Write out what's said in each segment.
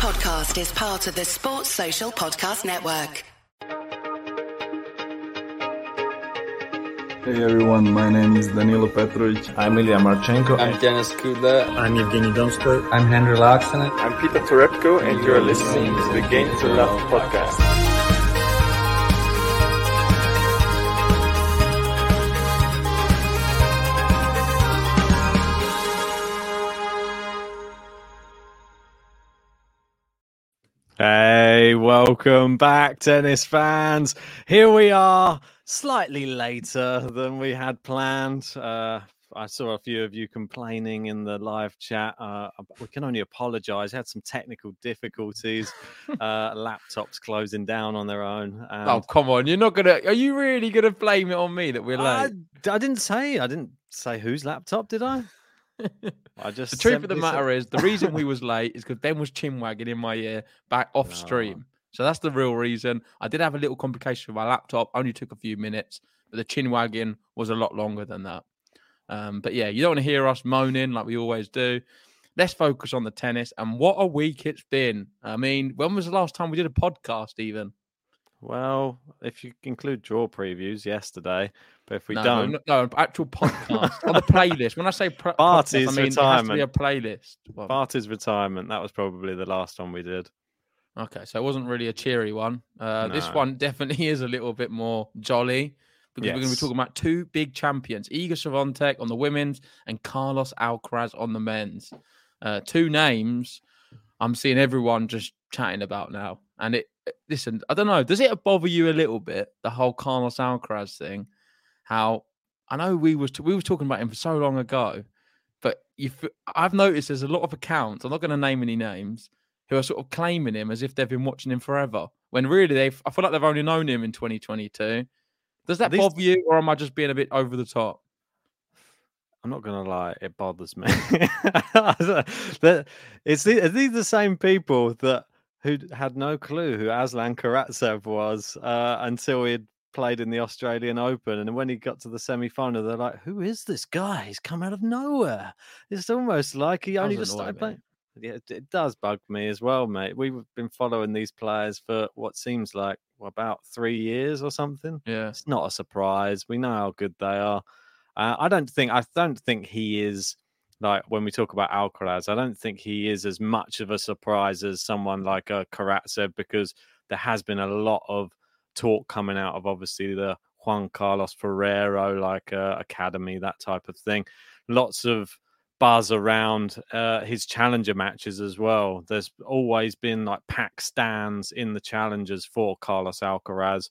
podcast is part of the Sports Social Podcast Network. Hey everyone, my name is Danilo Petrovic. I'm Ilya Marchenko. I'm Denis Kudla. I'm Evgeny Donskoy. I'm Henry Laaksonen. I'm Peter Torebko, and you're listening to the Game to Love podcast. Welcome back, tennis fans. Here we are, slightly later than we had planned. Uh, I saw a few of you complaining in the live chat. Uh, we can only apologize. Had some technical difficulties. uh, laptops closing down on their own. And... Oh, come on. You're not going to. Are you really going to blame it on me that we're late? I, I didn't say. I didn't say whose laptop, did I? I just the truth of the matter is the reason we was late is because Ben was chin wagging in my ear back off stream. So that's the real reason. I did have a little complication with my laptop, only took a few minutes, but the chin wagging was a lot longer than that. Um, but yeah, you don't want to hear us moaning like we always do. Let's focus on the tennis and what a week it's been. I mean, when was the last time we did a podcast even? Well, if you include draw previews yesterday, but if we no, don't, no, no, actual podcast on the playlist. When I say pr- Barty's podcast, I mean, retirement, it has to be a playlist. Well, Barty's retirement. That was probably the last one we did. Okay, so it wasn't really a cheery one. Uh, no. This one definitely is a little bit more jolly because yes. we're going to be talking about two big champions: Iga Swiatek on the women's and Carlos Alcaraz on the men's. Uh, two names I'm seeing everyone just chatting about now, and it listen, I don't know. Does it bother you a little bit the whole Carlos Alcaraz thing? How I know we was we were talking about him for so long ago, but you, I've noticed there's a lot of accounts. I'm not going to name any names who are sort of claiming him as if they've been watching him forever, when really they I feel like they've only known him in 2022. Does that bother you, or am I just being a bit over the top? I'm not gonna lie, it bothers me. that it's the, are these the same people that who had no clue who Aslan Karatsev was uh, until he'd played in the Australian Open. And when he got to the semi final, they're like, Who is this guy? He's come out of nowhere. It's almost like he only just started playing. Yeah, it does bug me as well, mate. We've been following these players for what seems like about three years or something. Yeah, it's not a surprise. We know how good they are. Uh, I don't think I don't think he is like when we talk about Alcaraz, I don't think he is as much of a surprise as someone like a Karatsev because there has been a lot of talk coming out of obviously the Juan Carlos Ferrero like uh, academy, that type of thing. Lots of buzz around uh, his challenger matches as well. There's always been like pack stands in the challengers for Carlos Alcaraz,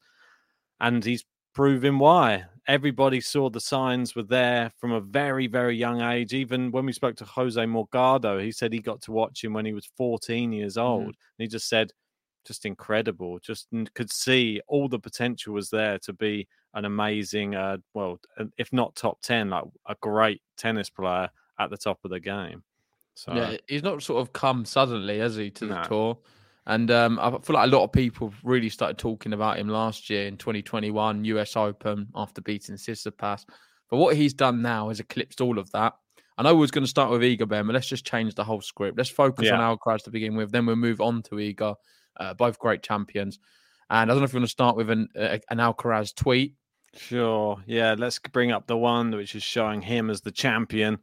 and he's proving why. Everybody saw the signs were there from a very, very young age. Even when we spoke to Jose Morgado, he said he got to watch him when he was 14 years mm-hmm. old. Mm. And he just said, just incredible. Just could see all the potential was there to be an amazing, uh, well, if not top 10, like a great tennis player at the top of the game. So yeah, he's not sort of come suddenly, has he, to no. the tour? And um, I feel like a lot of people really started talking about him last year in 2021 US Open after beating Tsitsipas. But what he's done now has eclipsed all of that. I know we was going to start with Iga Ben, but let's just change the whole script. Let's focus yeah. on Alcaraz to begin with. Then we'll move on to Iga. Uh, both great champions. And I don't know if you want to start with an, uh, an Alcaraz tweet. Sure. Yeah. Let's bring up the one which is showing him as the champion.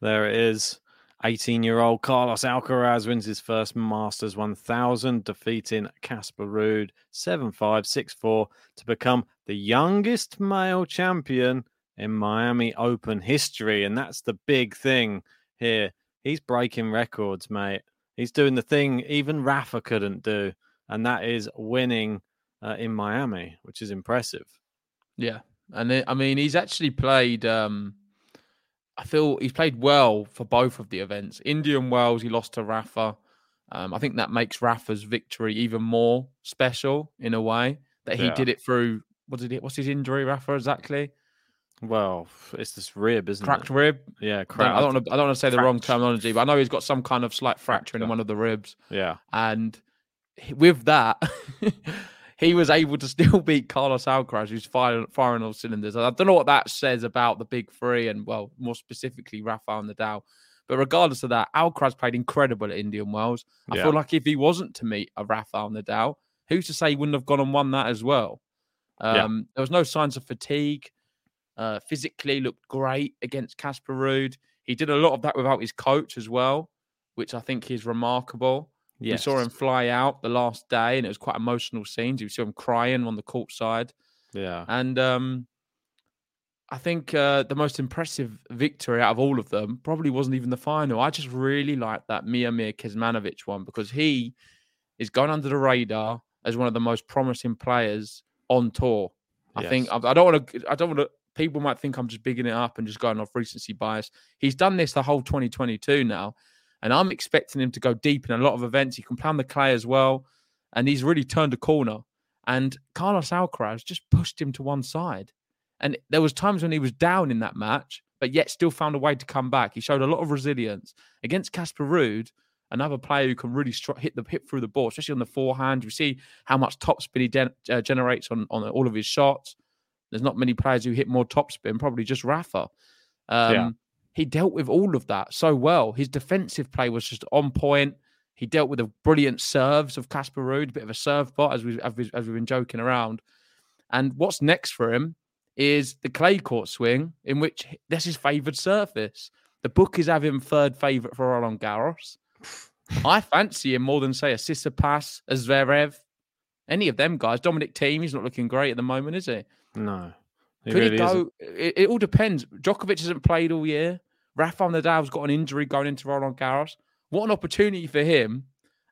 There it is. 18 year old Carlos Alcaraz wins his first Masters 1000, defeating Casper Ruud 7 5 6 4 to become the youngest male champion in Miami Open history. And that's the big thing here. He's breaking records, mate. He's doing the thing even Rafa couldn't do, and that is winning uh, in Miami, which is impressive. Yeah. And it, I mean, he's actually played. Um I feel he's played well for both of the events. Indian Wells, he lost to Rafa. Um, I think that makes Rafa's victory even more special in a way that he yeah. did it through. What did it? What's his injury, Rafa? Exactly. Well, it's this rib, isn't cracked it? Cracked rib. Yeah, cracked. I don't. Want to, I don't want to say the wrong terminology, but I know he's got some kind of slight fracture. in one of the ribs. Yeah, and with that, he was able to still beat Carlos Alcaraz, who's firing, firing all cylinders. I don't know what that says about the big three, and well, more specifically Rafael Nadal. But regardless of that, Alcaraz played incredible at Indian Wells. I Yeah. feel like if he wasn't to meet a Rafael Nadal, who's to say he wouldn't have gone and won that as well? Yeah. Um, There was no signs of fatigue. Uh, physically looked great against Casper Ruud. He did a lot of that without his coach as well, which I think is remarkable. We saw him fly out the last day, and it was quite emotional scenes. You saw him crying on the court side. Yeah. And um, I think uh, the most impressive victory out of all of them probably wasn't even the final. I just really like that Miomir Kecmanovic one because he is going under the radar as one of the most promising players on tour. I think I, I don't want to. I don't want to. People might think I'm just bigging it up and just going off recency bias. He's done this the whole 2022 now, and I'm expecting him to go deep in a lot of events. He can play on the clay as well, and he's really turned a corner. And Carlos Alcaraz just pushed him to one side. And there was times when he was down in that match, but yet still found a way to come back. He showed a lot of resilience against Casper Ruud, another player who can really stri- hit the hit through the ball, especially on the forehand. You see how much topspin he gen- uh, generates on on all of his shots. There's not many players who hit more topspin, probably just Rafa. Um, Yeah. He dealt with all of that so well. His defensive play was just on point. He dealt with the brilliant serves of Casper Ruud, a bit of a serve bot as we as, we, as we've been joking around. And what's next for him is the clay court swing, in which that's his favoured surface. The book is having third favourite for Roland Garros. I fancy him more than say a Tsitsipas, a Zverev, any of them guys. Dominic Thiem, he's not looking great at the moment, is he? No. He Could really he go? It, it all depends. Djokovic hasn't played all year. Rafael Nadal's got an injury going into Roland Garros. What an opportunity for him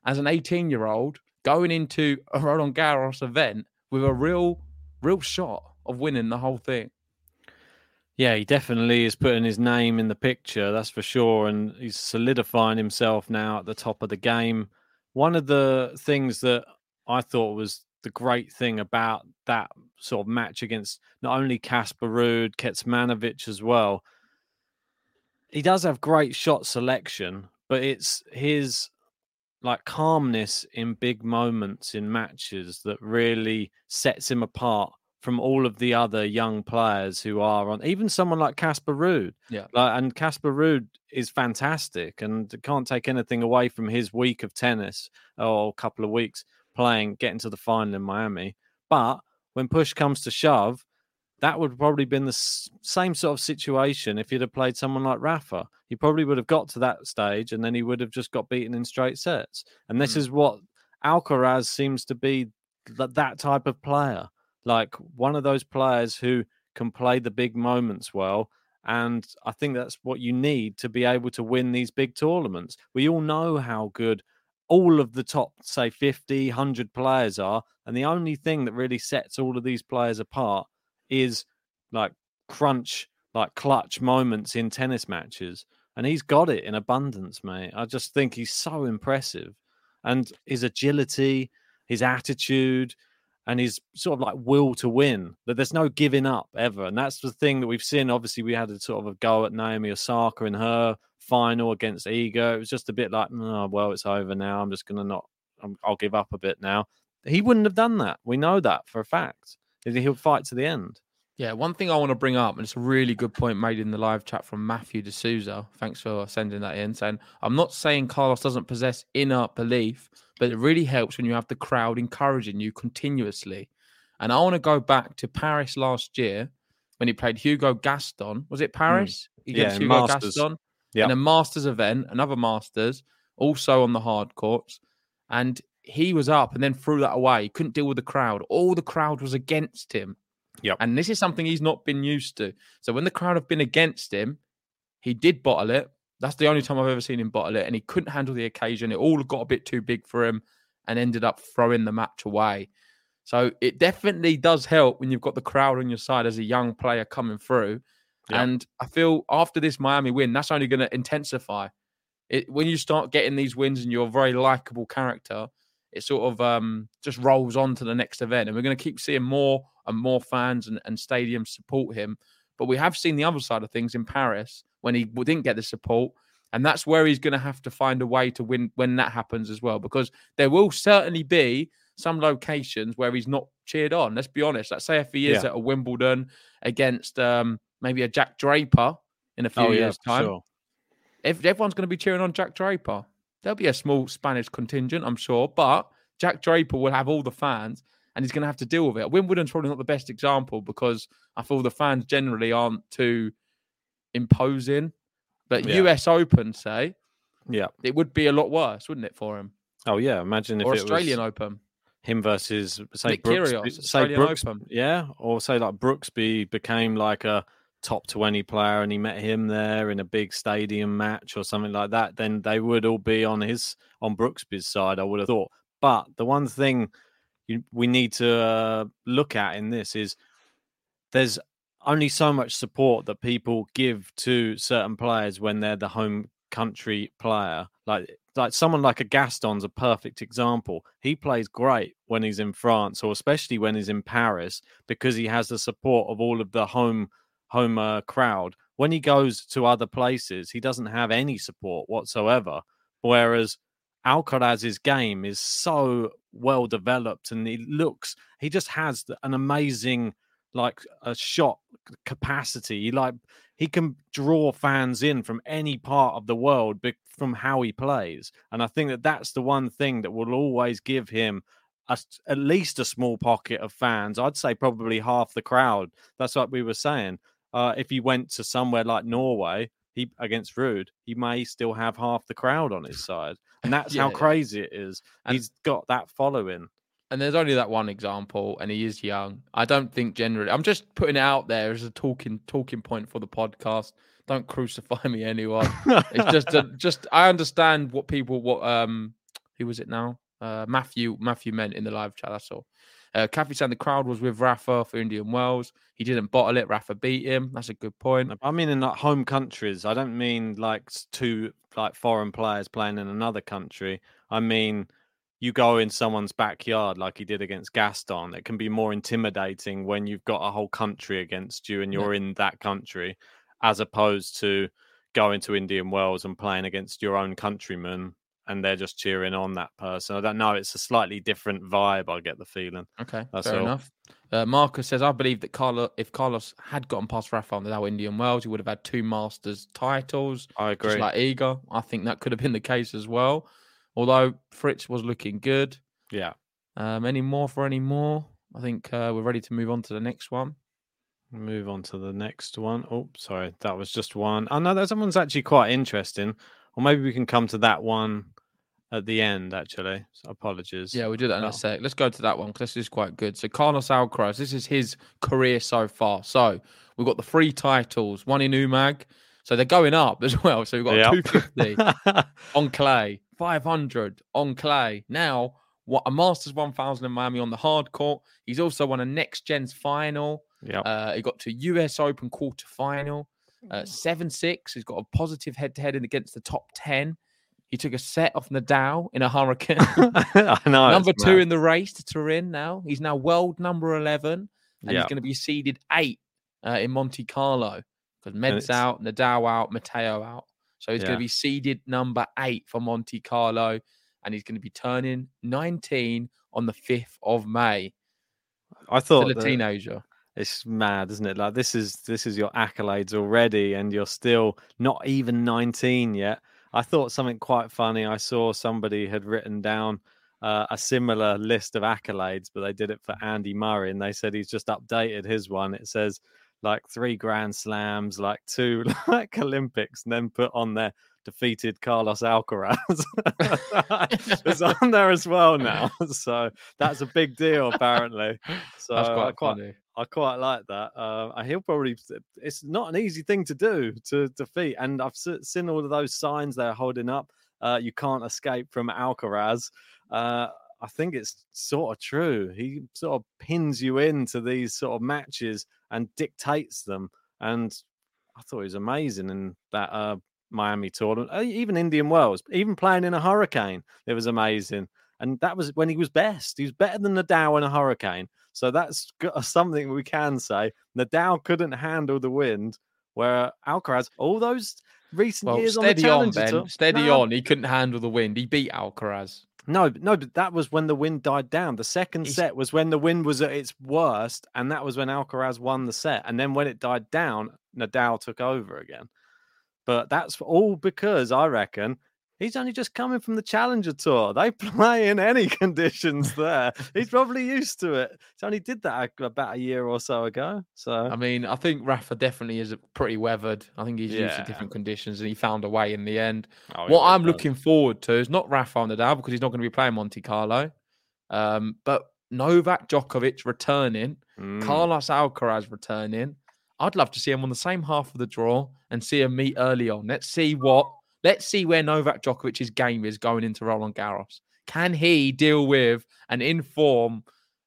as an 18 year old going into a Roland Garros event with a real, real shot of winning the whole thing. Yeah, he definitely is putting his name in the picture, that's for sure. And he's solidifying himself now at the top of the game. One of the things that I thought was the great thing about that sort of match against not only Casper Ruud, Kecmanovic as well, he does have great shot selection, but it's his like calmness in big moments in matches that really sets him apart from all of the other young players who are on even someone like Casper Ruud. Yeah. Like, and Casper Ruud is fantastic and can't take anything away from his week of tennis or a couple of weeks playing, getting to the final in Miami. But when push comes to shove, that would probably been the s- same sort of situation if he'd have played someone like Rafa. He probably would have got to that stage and then he would have just got beaten in straight sets. And this Mm. is what Alcaraz seems to be th- that type of player, like one of those players who can play the big moments well. And I think that's what you need to be able to win these big tournaments. We all know how good all of the top, say, 50, 100 players are. And the only thing that really sets all of these players apart is like crunch, like clutch moments in tennis matches. And he's got it in abundance, mate. I just think he's so impressive. And his agility, his attitude, and his sort of like will to win, that there's no giving up ever. And that's the thing that we've seen. Obviously, we had a sort of a go at Naomi Osaka in her final against Iga. It was just a bit like, oh, well, it's over now. I'm just to not, I'm, I'll give up a bit now. He wouldn't have done that. We know that for a fact. He'll fight to the end. Yeah, one thing I want to bring up, and it's a really good point made in the live chat from Matthew D'Souza. Thanks for sending that in. Saying, I'm not saying Carlos doesn't possess inner belief, but it really helps when you have the crowd encouraging you continuously. And I want to go back to Paris last year when he played Hugo Gaston. Was it hmm. Paris? Yeah, Against in Hugo Masters. Gaston. Yep. In a Masters event, another Masters, also on the hard courts. And he was up and then threw that away. He couldn't deal with the crowd. All the crowd was against him. Yep. And this is something he's not been used to. So when the crowd have been against him, he did bottle it. That's the only time I've ever seen him bottle it. And he couldn't handle the occasion. It all got a bit too big for him and ended up throwing the match away. So it definitely does help when you've got the crowd on your side as a young player coming through. Yep. And I feel after this Miami win, that's only going to intensify. It, when you start getting these wins and you're a very likable character, it sort of um, just rolls on to the next event. And we're going to keep seeing more and more fans and, and stadiums support him. But we have seen the other side of things in Paris when he didn't get the support. And that's where he's going to have to find a way to win when that happens as well, because there will certainly be some locations where he's not cheered on. Let's be honest. Let's say if he is Yeah. at a Wimbledon against um, maybe a Jack Draper in a few Oh, years' for time, sure. if everyone's going to be cheering on Jack Draper, there'll be a small Spanish contingent, I'm sure, but Jack Draper will have all the fans and he's going to have to deal with it. Wimbledon's probably not the best example because I feel the fans generally aren't too imposing. But Yeah. US Open, say, Yeah. it would be a lot worse, wouldn't it, for him? Oh yeah. Imagine if or it Australian Open. him versus say Nick Brooks, Kyrgios, say Brooks, Open. yeah, or say like Brooksby became like a top twenty player and he met him there in a big stadium match or something like that, then they would all be on his on Brooksby's side. I would have thought. But the one thing you, we need to uh, look at in this is there's only so much support that people give to certain players when they're the home country player. Like like someone like a Gaston's a perfect example. He plays great when he's in France, or especially when he's in Paris, because he has the support of all of the home home uh, crowd. When he goes to other places, he doesn't have any support whatsoever. Whereas Alcaraz's game is so well developed, and he looks he just has an amazing like a shot capacity. He like he can draw fans in from any part of the world from how he plays, and I think that that's the one thing that will always give him a at least a small pocket of fans. I'd say probably half the crowd. That's what we were saying. Uh, if he went to somewhere like Norway, he against Ruud, he may still have half the crowd on his side, and that's how Yeah. crazy it is. And- He's got that following. And there's only that one example, and he is young. I don't think generally. I'm just putting it out there as a talking talking point for the podcast. Don't crucify me, anyone. It's just a, just I understand what people what um who was it now? Uh, Matthew Matthew meant in the live chat. That's all. Uh, Kathy said the crowd was with Rafa for Indian Wells. He didn't bottle it. Rafa beat him. That's a good point. I mean, in like home countries. I don't mean like two like foreign players playing in another country. I mean, you go in someone's backyard like he did against Gaston. It can be more intimidating when you've got a whole country against you and you're in that country, as opposed to going to Indian Wells and playing against your own countrymen and they're just cheering on that person. I don't know. It's a slightly different vibe. I get the feeling. Okay, That's fair all. enough. Uh, Marcus says, I believe that Carlos, if Carlos had gotten past Rafa on the Indian Wells, he would have had two Masters titles, I agree. just like Iga. I think that could have been the case as well. Although Fritz was looking good. yeah. Um, any more for any more? I think uh, we're ready to move on to the next one. Move on to the next one. Oh, sorry, that was just one. Oh no, that someone's actually quite interesting. Or maybe we can come to that one at the end. Actually, so apologies. Yeah, we'll do that in Oh. a sec. Let's go to that one because this is quite good. So Carlos Alcaraz, this is his career so far. So we've got the three titles, one in Umag. So they're going up as well. So we've got Yep. 250 on clay, 500 on clay. Now, what a Masters 1000 in Miami on the hard court. He's also won a Next Gen's final. yeah. Uh, he got to US Open quarter final, uh, 7 6. He's got a positive head to head against the top 10. He took a set off Nadal in a hurricane. I know. number two mad. in the race to Turin now. He's now world number 11, and Yeah. he's going to be seeded eight uh, in Monte Carlo because Med's out, Nadal out, Matteo out. So he's going to be seeded number eight for Monte Carlo, and he's going to be turning 19 on the 5th of May. I thought a teenager. It's mad, isn't it? Like this is this is your accolades already, and you're still not even 19 yet. I thought something quite funny. I saw somebody had written down uh, a similar list of accolades, but they did it for Andy Murray, and they said he's just updated his one. It says like three Grand Slams, like two like Olympics, and then put on there defeated Carlos Alcaraz. it's on there as well now, so that's a big deal apparently. So That's I quite quite funny. I quite like that. Uh, he'll probably. It's not an easy thing to do to defeat, and I've seen all of those signs they're holding up. Uh, you can't escape from Alcaraz. Uh, I think it's sort of true. He sort of pins you into these sort of matches and dictates them. And I thought he was amazing in that uh, Miami tournament, Uh, even Indian Wells, even playing in a hurricane. It was amazing. And that was when he was best. He was better than Nadal in a hurricane. So that's something we can say. Nadal couldn't handle the wind, where Alcaraz, all those recent Well, years on the steady on, Ben. Tour- Steady No, on. He couldn't handle the wind. He beat Alcaraz. No, no, but that was when the wind died down. The second He's- set was when the wind was at its worst, and that was when Alcaraz won the set. And then when it died down, Nadal took over again. But that's all because I reckon he's only just coming from the Challenger Tour. They play in any conditions there. he's probably used to it. He only did that about a year or so ago. So I mean, I think Rafa definitely is pretty weathered. I think he's yeah. used to different conditions and he found a way in the end. Oh, what I'm looking forward to is not Rafa Nadal because he's not going to be playing Monte Carlo, um, but Novak Djokovic returning, mm. Carlos Alcaraz returning. I'd love to see him on the same half of the draw and see him meet early on. Let's see what Let's see where Novak Djokovic's game is going into Roland Garros. Can he deal with and inform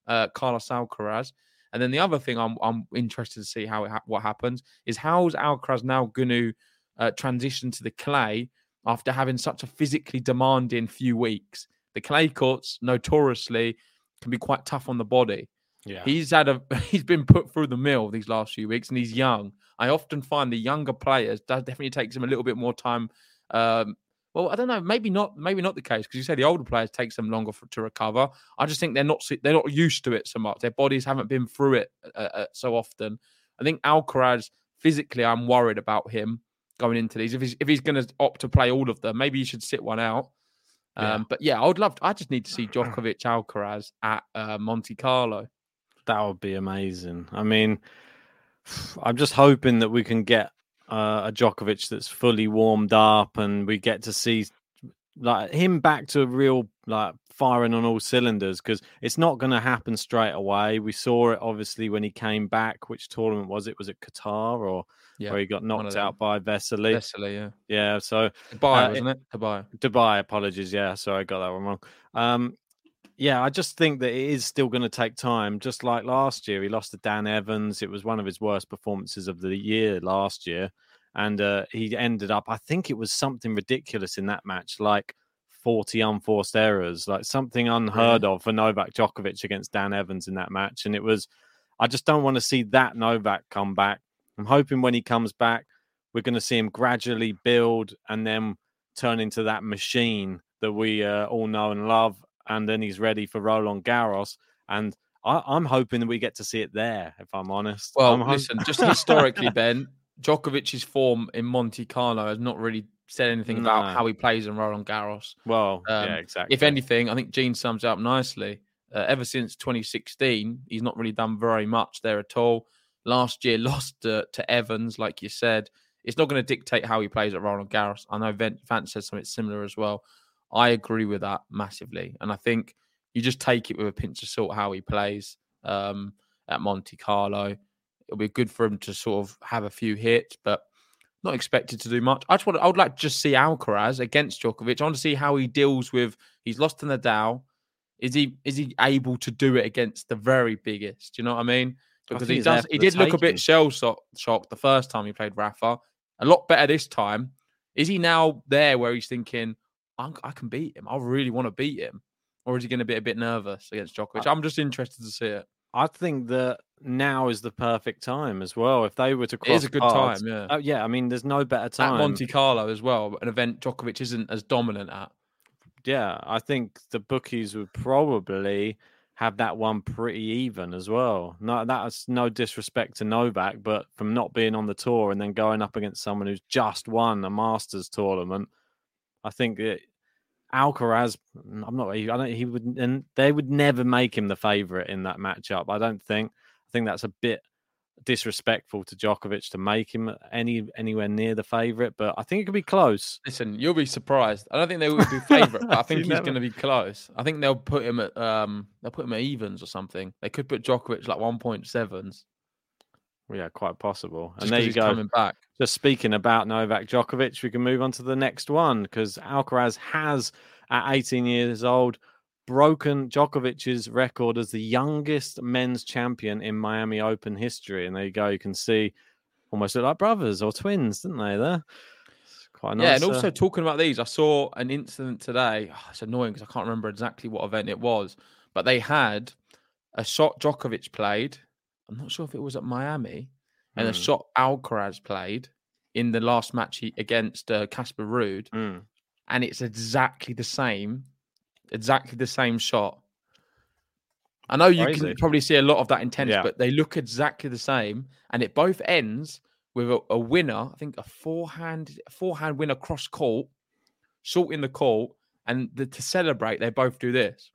uh, Carlos Alcaraz? And then the other thing I'm I'm interested to see how ha- what happens is how's Alcaraz now going to uh, transition to the clay after having such a physically demanding few weeks. The clay courts notoriously can be quite tough on the body. Yeah. He's had a he's been put through the mill these last few weeks and he's young. I often find the younger players that definitely takes him a little bit more time um, well, I don't know. Maybe not. Maybe not the case because you say the older players takes them longer for, to recover. I just think they're not they're not used to it so much. Their bodies haven't been through it uh, uh, so often. I think Alcaraz physically, I'm worried about him going into these. If he's if he's going to opt to play all of them, maybe he should sit one out. Um, yeah. But yeah, I would love. To, I just need to see Djokovic Alcaraz at uh, Monte Carlo. That would be amazing. I mean, I'm just hoping that we can get uh, a Djokovic that's fully warmed up, and we get to see like him back to real like firing on all cylinders because it's not going to happen straight away. We saw it obviously when he came back. Which tournament was it? Was it Qatar or yeah, where he got knocked out by Vesely? Vesely, yeah, yeah. So Dubai, uh, wasn't it? Dubai, Dubai. Apologies, yeah. Sorry, I got that one wrong. Um, yeah, I just think that it is still going to take time. Just like last year, he lost to Dan Evans. It was one of his worst performances of the year last year. And uh, he ended up, I think it was something ridiculous in that match, like 40 unforced errors, like something unheard of for Novak Djokovic against Dan Evans in that match. And it was, I just don't want to see that Novak come back. I'm hoping when he comes back, we're going to see him gradually build and then turn into that machine that we uh, all know and love and then he's ready for Roland Garros. And I, am hoping that we get to see it there. If I'm honest. Well, I'm listen, just historically, Ben Djokovic's form in Monte Carlo has not really said anything no. about how he plays in Roland Garros. Well, um, yeah, exactly. If anything, I think Gene sums it up nicely. Uh, ever since 2016, he's not really done very much there at all. Last year, lost to, to Evans, like you said. It's not going to dictate how he plays at Roland Garros. I know Vance said something similar as well. I agree with that massively. And I think you just take it with a pinch of salt how he plays um, at Monte Carlo. It'll be good for him to sort of have a few hits, but not expected to do much. I just want I would like to just see Alcaraz against Djokovic. I want to see how he deals with he's lost in the Dow. Is he is he able to do it against the very biggest? Do you know what I mean? Because I he does he did look a bit shell shocked the first time he played Rafa. A lot better this time. Is he now there where he's thinking, I can beat him. I really want to beat him. Or is he going to be a bit nervous against Djokovic? I'm just interested to see it. I think that now is the perfect time as well. If they were to cross, it is a good cards, time. Yeah, oh, yeah. I mean, there's no better time. At Monte Carlo as well, an event Djokovic isn't as dominant at. Yeah, I think the bookies would probably have that one pretty even as well. No, that's no disrespect to Novak, but from not being on the tour and then going up against someone who's just won a Masters tournament, I think it, Alcaraz, I'm not. I don't. He would, and they would never make him the favorite in that matchup. I don't think. I think that's a bit disrespectful to Djokovic to make him any anywhere near the favorite. But I think it could be close. Listen, you'll be surprised. I don't think they would be favorite, but I think he's going to be close. I think they'll put him at um they'll put him at evens or something. They could put Djokovic like one point sevens. Yeah, quite possible. Just and there you go. Coming back. Just speaking about Novak Djokovic, we can move on to the next one because Alcaraz has, at 18 years old, broken Djokovic's record as the youngest men's champion in Miami Open history. And there you go. You can see almost look like brothers or twins, didn't they? There. Quite nice. Yeah, and also uh... talking about these, I saw an incident today. Oh, it's annoying because I can't remember exactly what event it was, but they had a shot Djokovic played I'm not sure if it was at Miami, and mm. a shot Alcaraz played in the last match he, against Casper uh, Ruud, mm. and it's exactly the same, exactly the same shot. I know you Crazy. can probably see a lot of that intent, yeah. but they look exactly the same, and it both ends with a, a winner, I think a forehand forehand winner cross court, short in the court, and the, to celebrate, they both do this.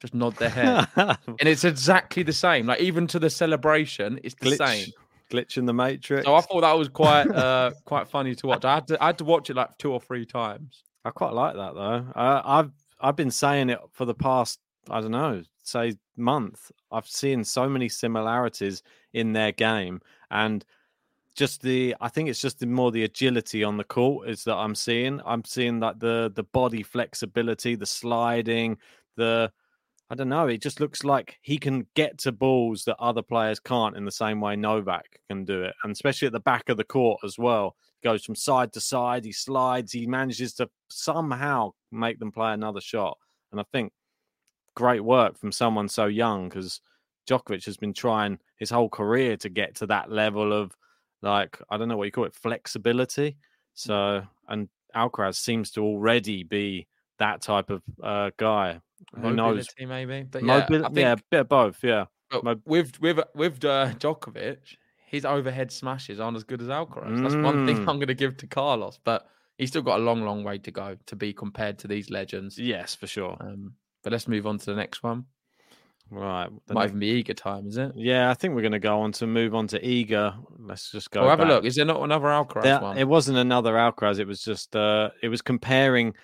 Just nod their head. and it's exactly the same. Like even to the celebration, it's the Glitch. same. Glitch in the matrix. So I thought that was quite uh quite funny to watch. I had to I had to watch it like two or three times. I quite like that though. Uh, I've I've been saying it for the past I don't know, say month. I've seen so many similarities in their game, and just the I think it's just the more the agility on the court is that I'm seeing. I'm seeing like the the body flexibility, the sliding, the I don't know. It just looks like he can get to balls that other players can't in the same way Novak can do it, and especially at the back of the court as well. Goes from side to side. He slides. He manages to somehow make them play another shot, and I think great work from someone so young because Djokovic has been trying his whole career to get to that level of like I don't know what you call it flexibility. So and Alcaraz seems to already be that type of uh, guy. Who knows? Maybe. But yeah, Mobil- think, yeah, a bit of both. Yeah, but with with with uh, Djokovic, his overhead smashes aren't as good as Alcaraz. That's one thing Mm. I'm going to give to Carlos, but he's still got a long, long way to go to be compared to these legends. yes, for sure. Um, but let's move on to the next one. Right. the Might next- even be Iga time, is it? yeah, I think we're going to go on to move on to Iga. Let's just go. Oh, have a look. Is there not another Alcaraz There- one? It wasn't another Alcaraz. It was just uh, it was comparing.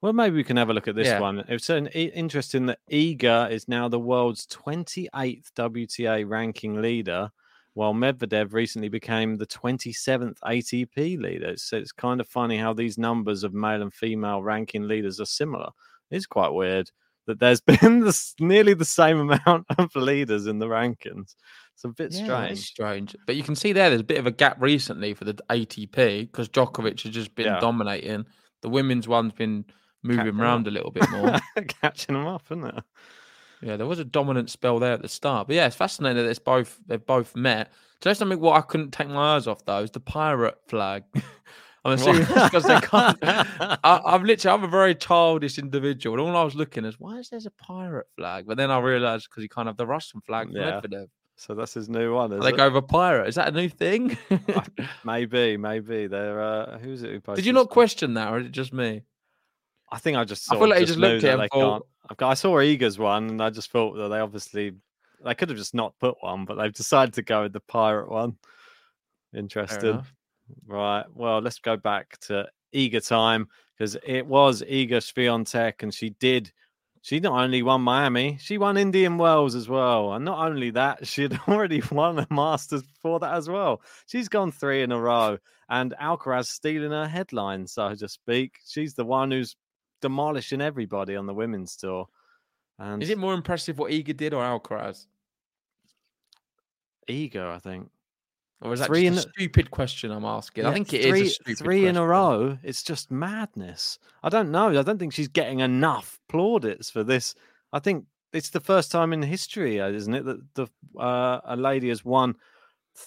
Well, maybe we can have a look at this Yeah. one. It's an, interesting that Iga is now the world's 28th WTA ranking leader, while Medvedev recently became the 27th ATP leader. So it's kind of funny how these numbers of male and female ranking leaders are similar. It's quite weird that there's been this, nearly the same amount of leaders in the rankings. It's a bit Yeah, strange. strange. But you can see there, there's a bit of a gap recently for the ATP because Djokovic has just been Yeah. dominating. The women's one's been moving Catching around up. a little bit more. Catching them up, isn't it? yeah, there was a dominant spell there at the start. But yeah, it's fascinating that it's both they've both met. So that's something what I couldn't take my eyes off though is the pirate flag. I'm assuming because they can't. I, I'm literally I'm a very childish individual, and all I was looking is why is there a pirate flag? But then I realised because you can't have the Russian flag. for Yeah. Medvedev. So that's his new one. Is They it? go over pirate. Is that a new thing? Maybe, maybe they're. Uh, who's it? Who Did you not question that, or is it just me? I think I just. I feel like just just looked at that it they and can't. I've got- I saw Iga's one, and I just thought that they obviously they could have just not put one, but they've decided to go with the pirate one. Interesting, right? Well, let's go back to Iga time because it was Eager Swiatek, and she did. She not only won Miami, she won Indian Wells as well. And not only that, she had already won a Masters before that as well. She's gone three in a row. And Alcaraz stealing her headline, so to speak. She's the one who's demolishing everybody on the women's tour. And Is it more impressive what Iga did or Alcaraz? Iga, I think. Or is that Three just a stupid question I'm asking? I think it is three, a stupid three in a row. It's just madness. I don't know. I don't think she's getting enough plaudits for this. I think it's the first time in history, uh, isn't it, that the uh, a lady has won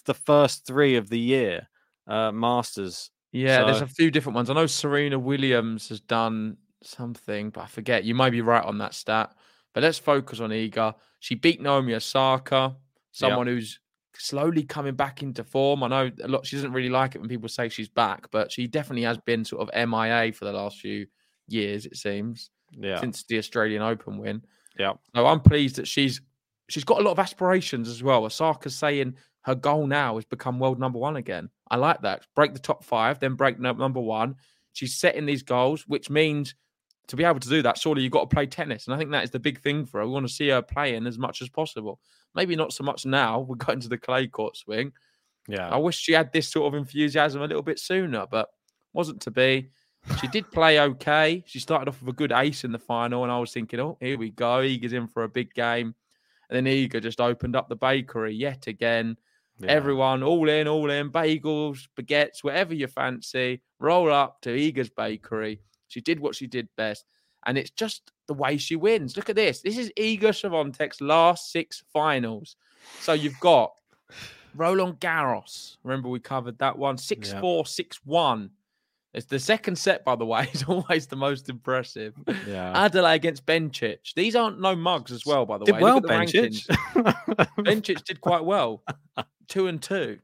the first three of the year uh, Masters. Yeah, there's a few different ones. I know Serena Williams has done something, but I forget. You might be right on that stat. But let's focus on Iga. She beat Naomi Osaka, someone who's slowly coming back into form. I know a lot. She doesn't really like it when people say she's back, but she definitely has been sort of MIA for the last few years. It seems Yeah, since the Australian Open win. yeah, So I'm pleased that she's she's got a lot of aspirations as well. Osaka's saying her goal now is become world number one again. I like that. Break the top five, then break number one. She's setting these goals, which means to be able to do that, surely you've got to play tennis. And I think that is the big thing for her. We want to see her playing as much as possible. Maybe not so much now. We're going to the clay court swing. yeah. I wish she had this sort of enthusiasm a little bit sooner, but wasn't to be. She did play okay. She started off with a good ace in the final, and I was thinking, oh, here we go. Iga's in for a big game. And then Ega just opened up the bakery yet again. yeah. Everyone all in, all in, bagels, baguettes, whatever you fancy. Roll up to Iga's bakery. She did what she did best. And it's just the way she wins. Look at this. This is Iga Swiatek's last six finals. So you've got Roland Garros. Remember we covered that one. 6 Yeah. 4, 6 1. It's the second set, by the way, is always the most impressive. yeah. Adelaide against Bencic. These aren't no mugs as well, by the Did way. well, Look at the rankings. Bencic. Bencic did quite well. Two and two.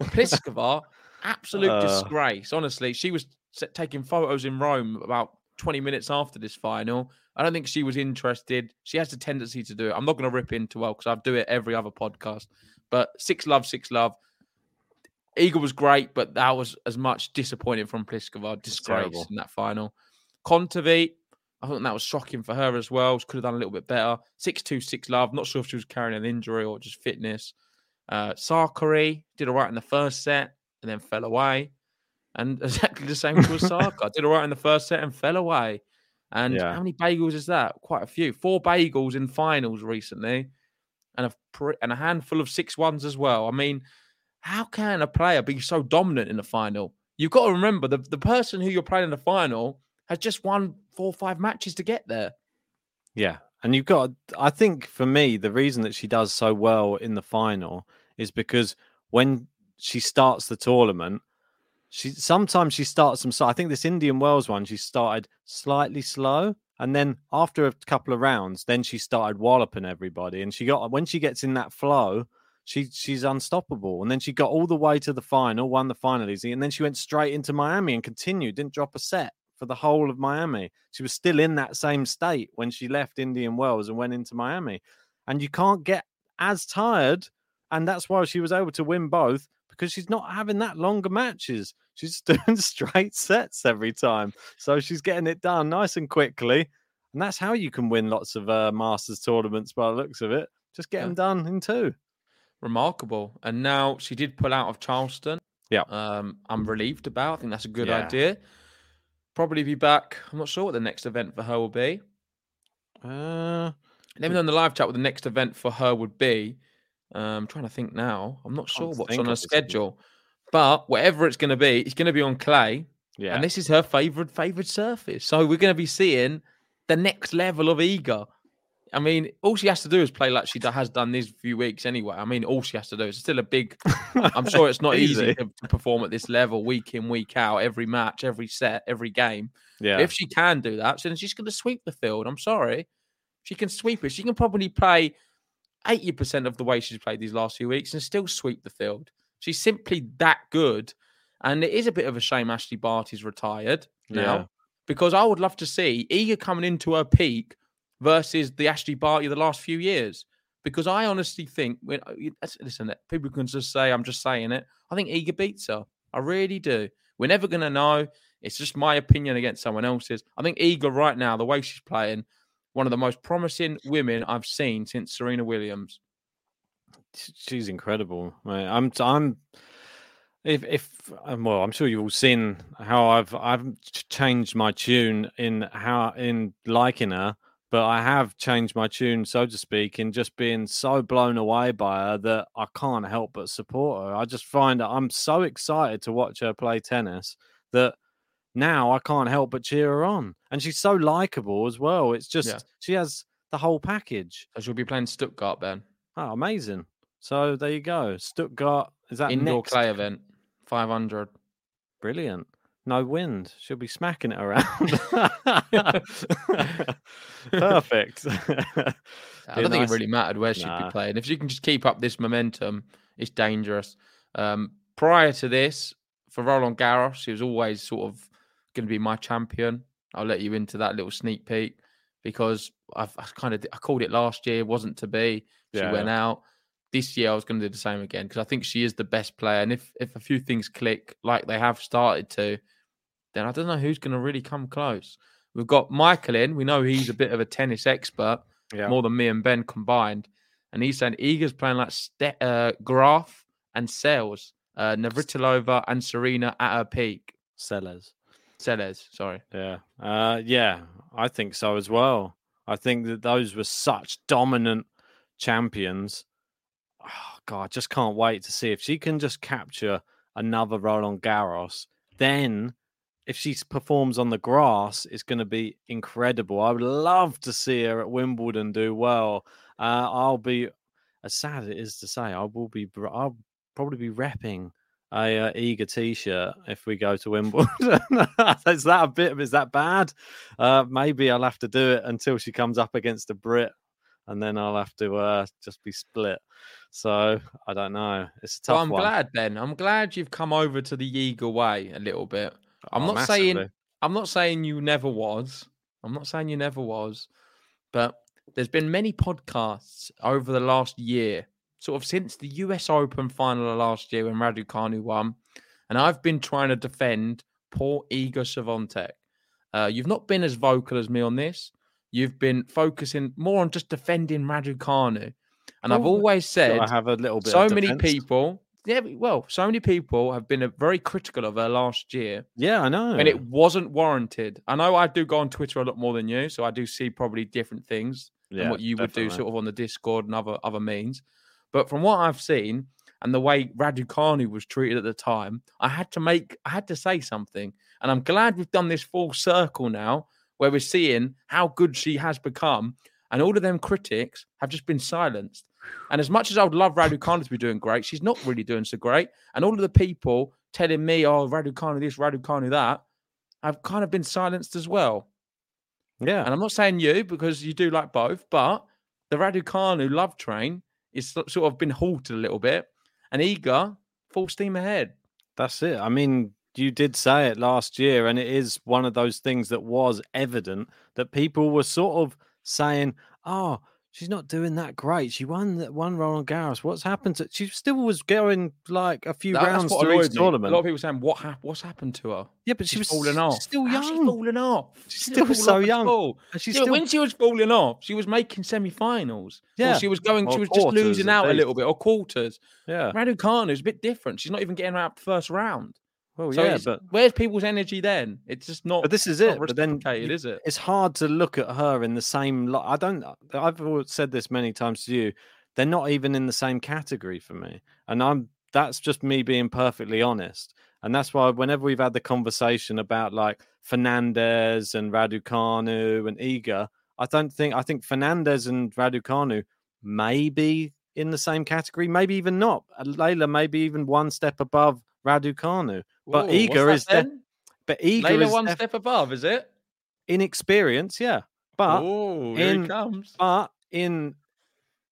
Pliskova, absolute Uh. disgrace. Honestly, she was taking photos in Rome about 20 minutes after this final. I don't think she was interested. She has a tendency to do it. I'm not going to rip into well because I do it every other podcast. But six love, six love. Eagle was great, but that was as much disappointing from Pliskova. Disgrace in that final. Kontaveit, I think that was shocking for her as well. She could have done a little bit better. Six two, six love. Not sure if she was carrying an injury or just fitness. Uh, Sakkari did all right in the first set and then fell away. And exactly the same with Osaka. Did all right in the first set and fell away. And Yeah. how many bagels is that? Quite a few. Four bagels in finals recently, and a pr- and a handful of six ones as well. I mean, how can a player be so dominant in the final? You've got to remember the, the person who you're playing in the final has just won four or five matches to get there. Yeah. And you've got, I think for me, the reason that she does so well in the final is because when she starts the tournament, she sometimes she starts some. So I think this Indian Wells one, she started slightly slow. And then after a couple of rounds, then she started walloping everybody. And she got, when she gets in that flow, she she's unstoppable. And then she got all the way to the final, won the final easy. And then she went straight into Miami and continued, didn't drop a set for the whole of Miami. She was still in that same state when she left Indian Wells and went into Miami. And you can't get as tired. And that's why she was able to win both because she's not having that longer matches. She's doing straight sets every time. So she's getting it done nice and quickly. And that's how you can win lots of uh, Masters tournaments by the looks of it. Just get Yeah. them done in two. Remarkable. And now she did pull out of Charleston. Yeah. Um, I'm relieved about. I think that's a good Yeah. idea. Probably be back. I'm not sure what the next event for her will be. Uh, Let me know in the live chat what the next event for her would be. Um, I'm trying to think now. I'm not sure what's on her off the top of my- schedule, but whatever it's going to be, it's going to be on clay, yeah. and this is her favorite favorite surface. So we're going to be seeing the next level of Iga. I mean, all she has to do is play like she has done these few weeks anyway. I mean, all she has to do is still a big. I'm sure it's not easy Easy. to, to perform at this level week in, week out, every match, every set, every game. yeah. If she can do that, then she's going to sweep the field. I'm sorry. She can sweep it. She can probably play 80% of the way she's played these last few weeks and still sweep the field. She's simply that good. And it is a bit of a shame Ashley Barty's retired now Yeah. because I would love to see Iga coming into her peak versus the Ashley Barty of the last few years. Because I honestly think, when uh, listen, people can just say, I'm just saying it. I think Iga beats her. I really do. We're never going to know. It's just my opinion against someone else's. I think Iga right now, the way she's playing, one of the most promising women I've seen since Serena Williams. She's incredible. I'm I'm if if um, well, I'm sure you've all seen how I've I've changed my tune in how in liking her, but I have changed my tune, so to speak, in just being so blown away by her that I can't help but support her. I just find that I'm so excited to watch her play tennis that now I can't help but cheer her on, and she's so likable as well. It's just she has the whole package. So she'll be playing Stuttgart, Ben. Oh, amazing. So there you go. Stuttgart is that Indoor next? clay event, 500. Brilliant. No wind. She'll be smacking it around. Perfect. I don't think it really mattered where she'd be playing. If she can just keep up this momentum, it's dangerous. Um, prior to this, for Roland Garros, she was always sort of going to be my champion. I'll let you into that little sneak peek because I've, I kind of I called it last year, wasn't to be. She Yeah. went out. This year, I was going to do the same again because I think she is the best player. And if if a few things click like they have started to, then I don't know who's going to really come close. We've got Michael in. We know he's a bit of a tennis expert yeah. more than me and Ben combined. And he's saying Iga's playing like Ste- uh, Graf and Seles, uh, Navratilova and Serena at her peak. Sellers. Seles, sorry. Yeah. Uh, yeah, I think so as well. I think that those were such dominant champions. Oh, God, I just can't wait to see if she can just capture another Roland Garros. Then, if she performs on the grass, it's going to be incredible. I would love to see her at Wimbledon do well. Uh, I'll be, as sad as it is to say, I will be. I'll probably be repping a uh, Iga t-shirt if we go to Wimbledon. is that a bit? Of is that bad? Uh, maybe I'll have to do it until she comes up against a Brit. and then I'll have to uh, just be split. So I don't know. It's a tough well, I'm one. glad then. I'm glad you've come over to the Iga way a little bit. I'm Oh, not saying. I'm not saying you never was. I'm not saying you never was, but there's been many podcasts over the last year, sort of since the US Open final of last year when Raducanu won, and I've been trying to defend poor Iga Swiatek. Uh, you've not been as vocal as me on this. You've been focusing more on just defending Raducanu, and I've Oh, always said I have a little bit. so many people. Yeah, well, so many people have been very critical of her last year Yeah, I know. and it wasn't warranted. I know I do go on Twitter a lot more than you, so I do see probably different things than what you would do sort of on the Discord and other other means. But from what I've seen and the way Raducanu was treated at the time, I had to make I had to say something. And I'm glad we've done this full circle now where we're seeing how good she has become. And all of them critics have just been silenced. And as much as I would love Raducanu to be doing great, she's not really doing so great. And all of the people telling me, oh, Raducanu this, Raducanu that, have kind of been silenced as well. Yeah, And I'm not saying you because you do like both, but the Raducanu love train is so- sort of been halted a little bit. And Iga, full steam ahead. That's it. I mean, you did say it last year, and it is one of those things that was evident that people were sort of saying, "Oh, she's not doing that great. She won that one Roland Garros. What's happened to?" She still was going like a few That- rounds what through annoyed each. A lot of people saying, "What hap- What's happened to her?" yeah, but she was falling off. she's Still How's she young. falling off. She's She still fall so young. all. And she's Yeah, still when she was falling off, she was making semi-finals. Or Yeah, she was going. or she was just losing at out a little bit, or quarters. yeah. Raducanu's a bit different. She's not even getting out the first round. Well, So yeah, but where's people's energy then? It's just not. but this is it. But then you- is it? it's hard to look at her in the same light. I don't. I've said this many times to you. They're not even in the same category for me, and I'm. That's just me being perfectly honest, and that's why whenever we've had the conversation about like Fernandez and Raducanu and Iga, I don't think. I think Fernandez and Raducanu may be in the same category, maybe even not. Layla maybe even one step above Raducanu, but Iga is that de- but Iga Layla is one step above, is it? in experience, yeah. But oh, here in- comes. but in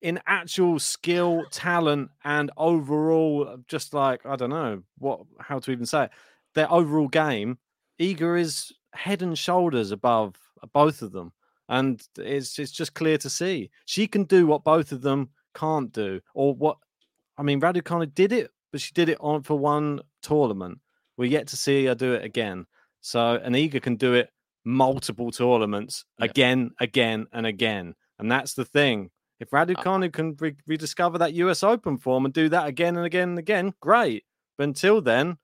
in actual skill, talent, and overall, uh, just like I don't know what how to even say it, their overall game, Iga is head and shoulders above uh, both of them, and it's it's just clear to see she can do what both of them can't do, or what I mean. Raducanu did it, but she did it on for one tournament. We're yet to see her do it again. So, and Iga can do it multiple tournaments Yeah. again, again, and again. And that's the thing. If Raducanu can re- rediscover that US Open form and do that again and again and again, great. But until then,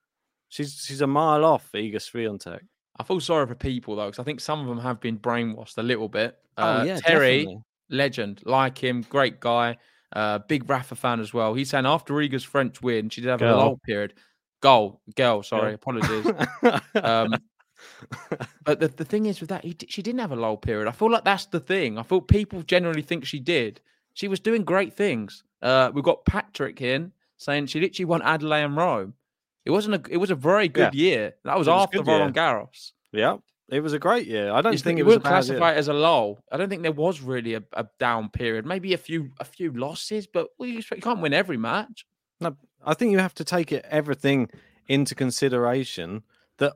she's she's a mile off Iga Swiatek. I feel sorry for people though, because I think some of them have been brainwashed a little bit. Uh, oh yeah, Terry, definitely. legend, like him, great guy, uh, big Rafa fan as well. He's saying after Iga's French win, she did have Girl. a lull period. Goal, girl, sorry, apologies. Um, But the, the thing is with that, he, she didn't have a lull period. I feel like that's the thing. I feel people generally think she did. She was doing great things. Uh, we've got Patrick in saying she literally won Adelaide and Rome. It wasn't a. It was a very good year. That was was after Roland. Garros. yeah, it was a great year. I don't It's- think it was a wouldn't classify year. it as a lull. I don't think there was really a, a down period. Maybe a few a few losses, but well, you, expect- you can't win every match. I think you have to take it everything into consideration that,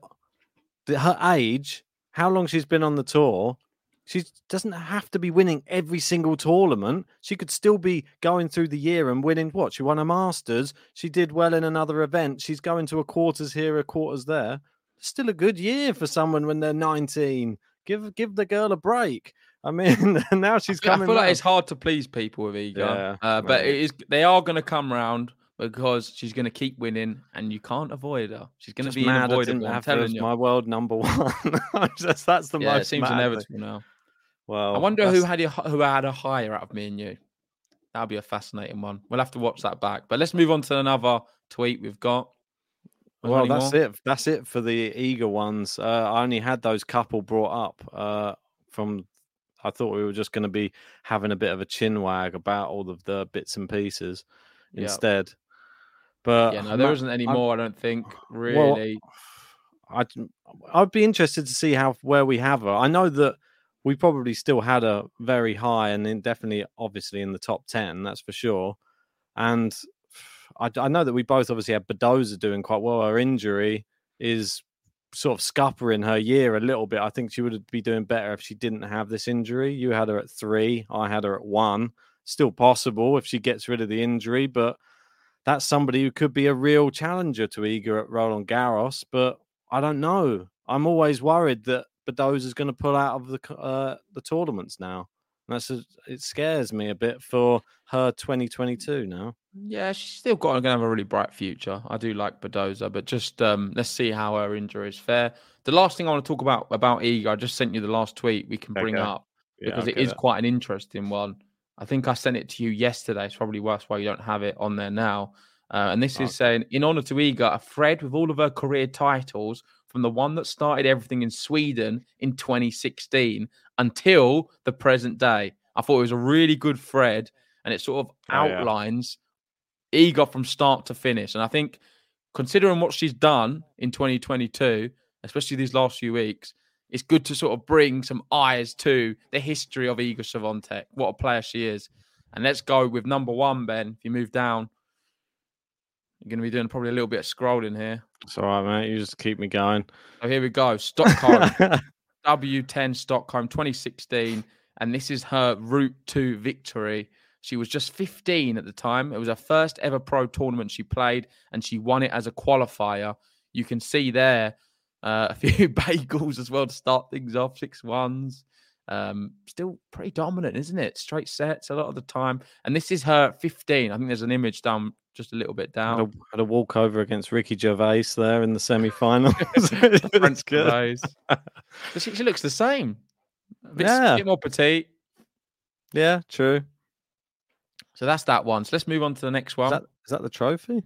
that her age, how long she's been on the tour, she doesn't have to be winning every single tournament. She could still be going through the year and winning what? She won a Masters. She did well in another event. She's going to a quarters here, a quarters there. Still a good year for someone when they're 19. Give give the girl a break. I mean, now she's coming. I feel like it's hard to please people with Iga, Yeah, uh, but it is. They are going to come round because she's going to keep winning, and you can't avoid her. She's going to be mad I unavoidable. didn't I'm have her telling you. my world number one. Just- that's the yeah, it seems mad thing. inevitable now. Well, I wonder who had a, who had a higher out of me and you. That'll be a fascinating one. We'll have to watch that back. But let's move on to another tweet we've got. Well, that's more? it. That's it for the Iga ones. Uh, I only had those couple brought up uh, from. I thought we were just going to be having a bit of a chin wag about all of the bits and pieces Yeah. instead. But Yeah, no, there isn't any more. I don't think Well, really. I'd I'd be interested to see how where we have her. I know that we probably still had a very high and in definitely, obviously, in the top 10, that's for sure. And I, I know that we both obviously had Badosa doing quite well. Her injury is sort of scuppering her year a little bit. I think she would be doing better if she didn't have this injury. You had her at three, I had her at one. Still possible if she gets rid of the injury, but that's somebody who could be a real challenger to Iga at Roland Garros. But I don't know. I'm always worried that Badosa is going to pull out of the uh, the tournaments now. That's a, it scares me a bit for her 2022 now. Yeah, she's still got going to have a really bright future. I do like Badosa, but just um, let's see how her injuries fare. The last thing I want to talk about about Iga, I just sent you the last tweet we can bring okay. up because yeah, it is quite an interesting one. I think I sent it to you yesterday. It's probably worse why you don't have it on there now. Uh, and this okay. is saying, in honor to Iga, a thread with all of her career titles from the one that started everything in Sweden in 2016 until the present day. I thought it was a really good thread and it sort of outlines oh, yeah. Iga from start to finish. And I think considering what she's done in 2022, especially these last few weeks, it's good to sort of bring some eyes to the history of Iga Swiatek, what a player she is. And let's go with number one, Ben. If you move down, you're going to be doing probably a little bit of scrolling here. It's all right, mate. You just keep me going. So here we go. Stockholm, W10 Stockholm 2016. And this is her route to victory. She was just 15 at the time. It was her first ever pro tournament she played, and she won it as a qualifier. You can see there uh, a few bagels as well to start things off, six ones. Um, still pretty dominant, isn't it? Straight sets a lot of the time. And this is her 15. I think there's an image down just a little bit down. Had a, had a walkover against Ricky Gervais there in the semi-finals. French Gervais. she, she, looks the same. A bit, yeah. bit more petite. Yeah, true. So that's that one. So let's move on to the next one. Is that, is that the trophy?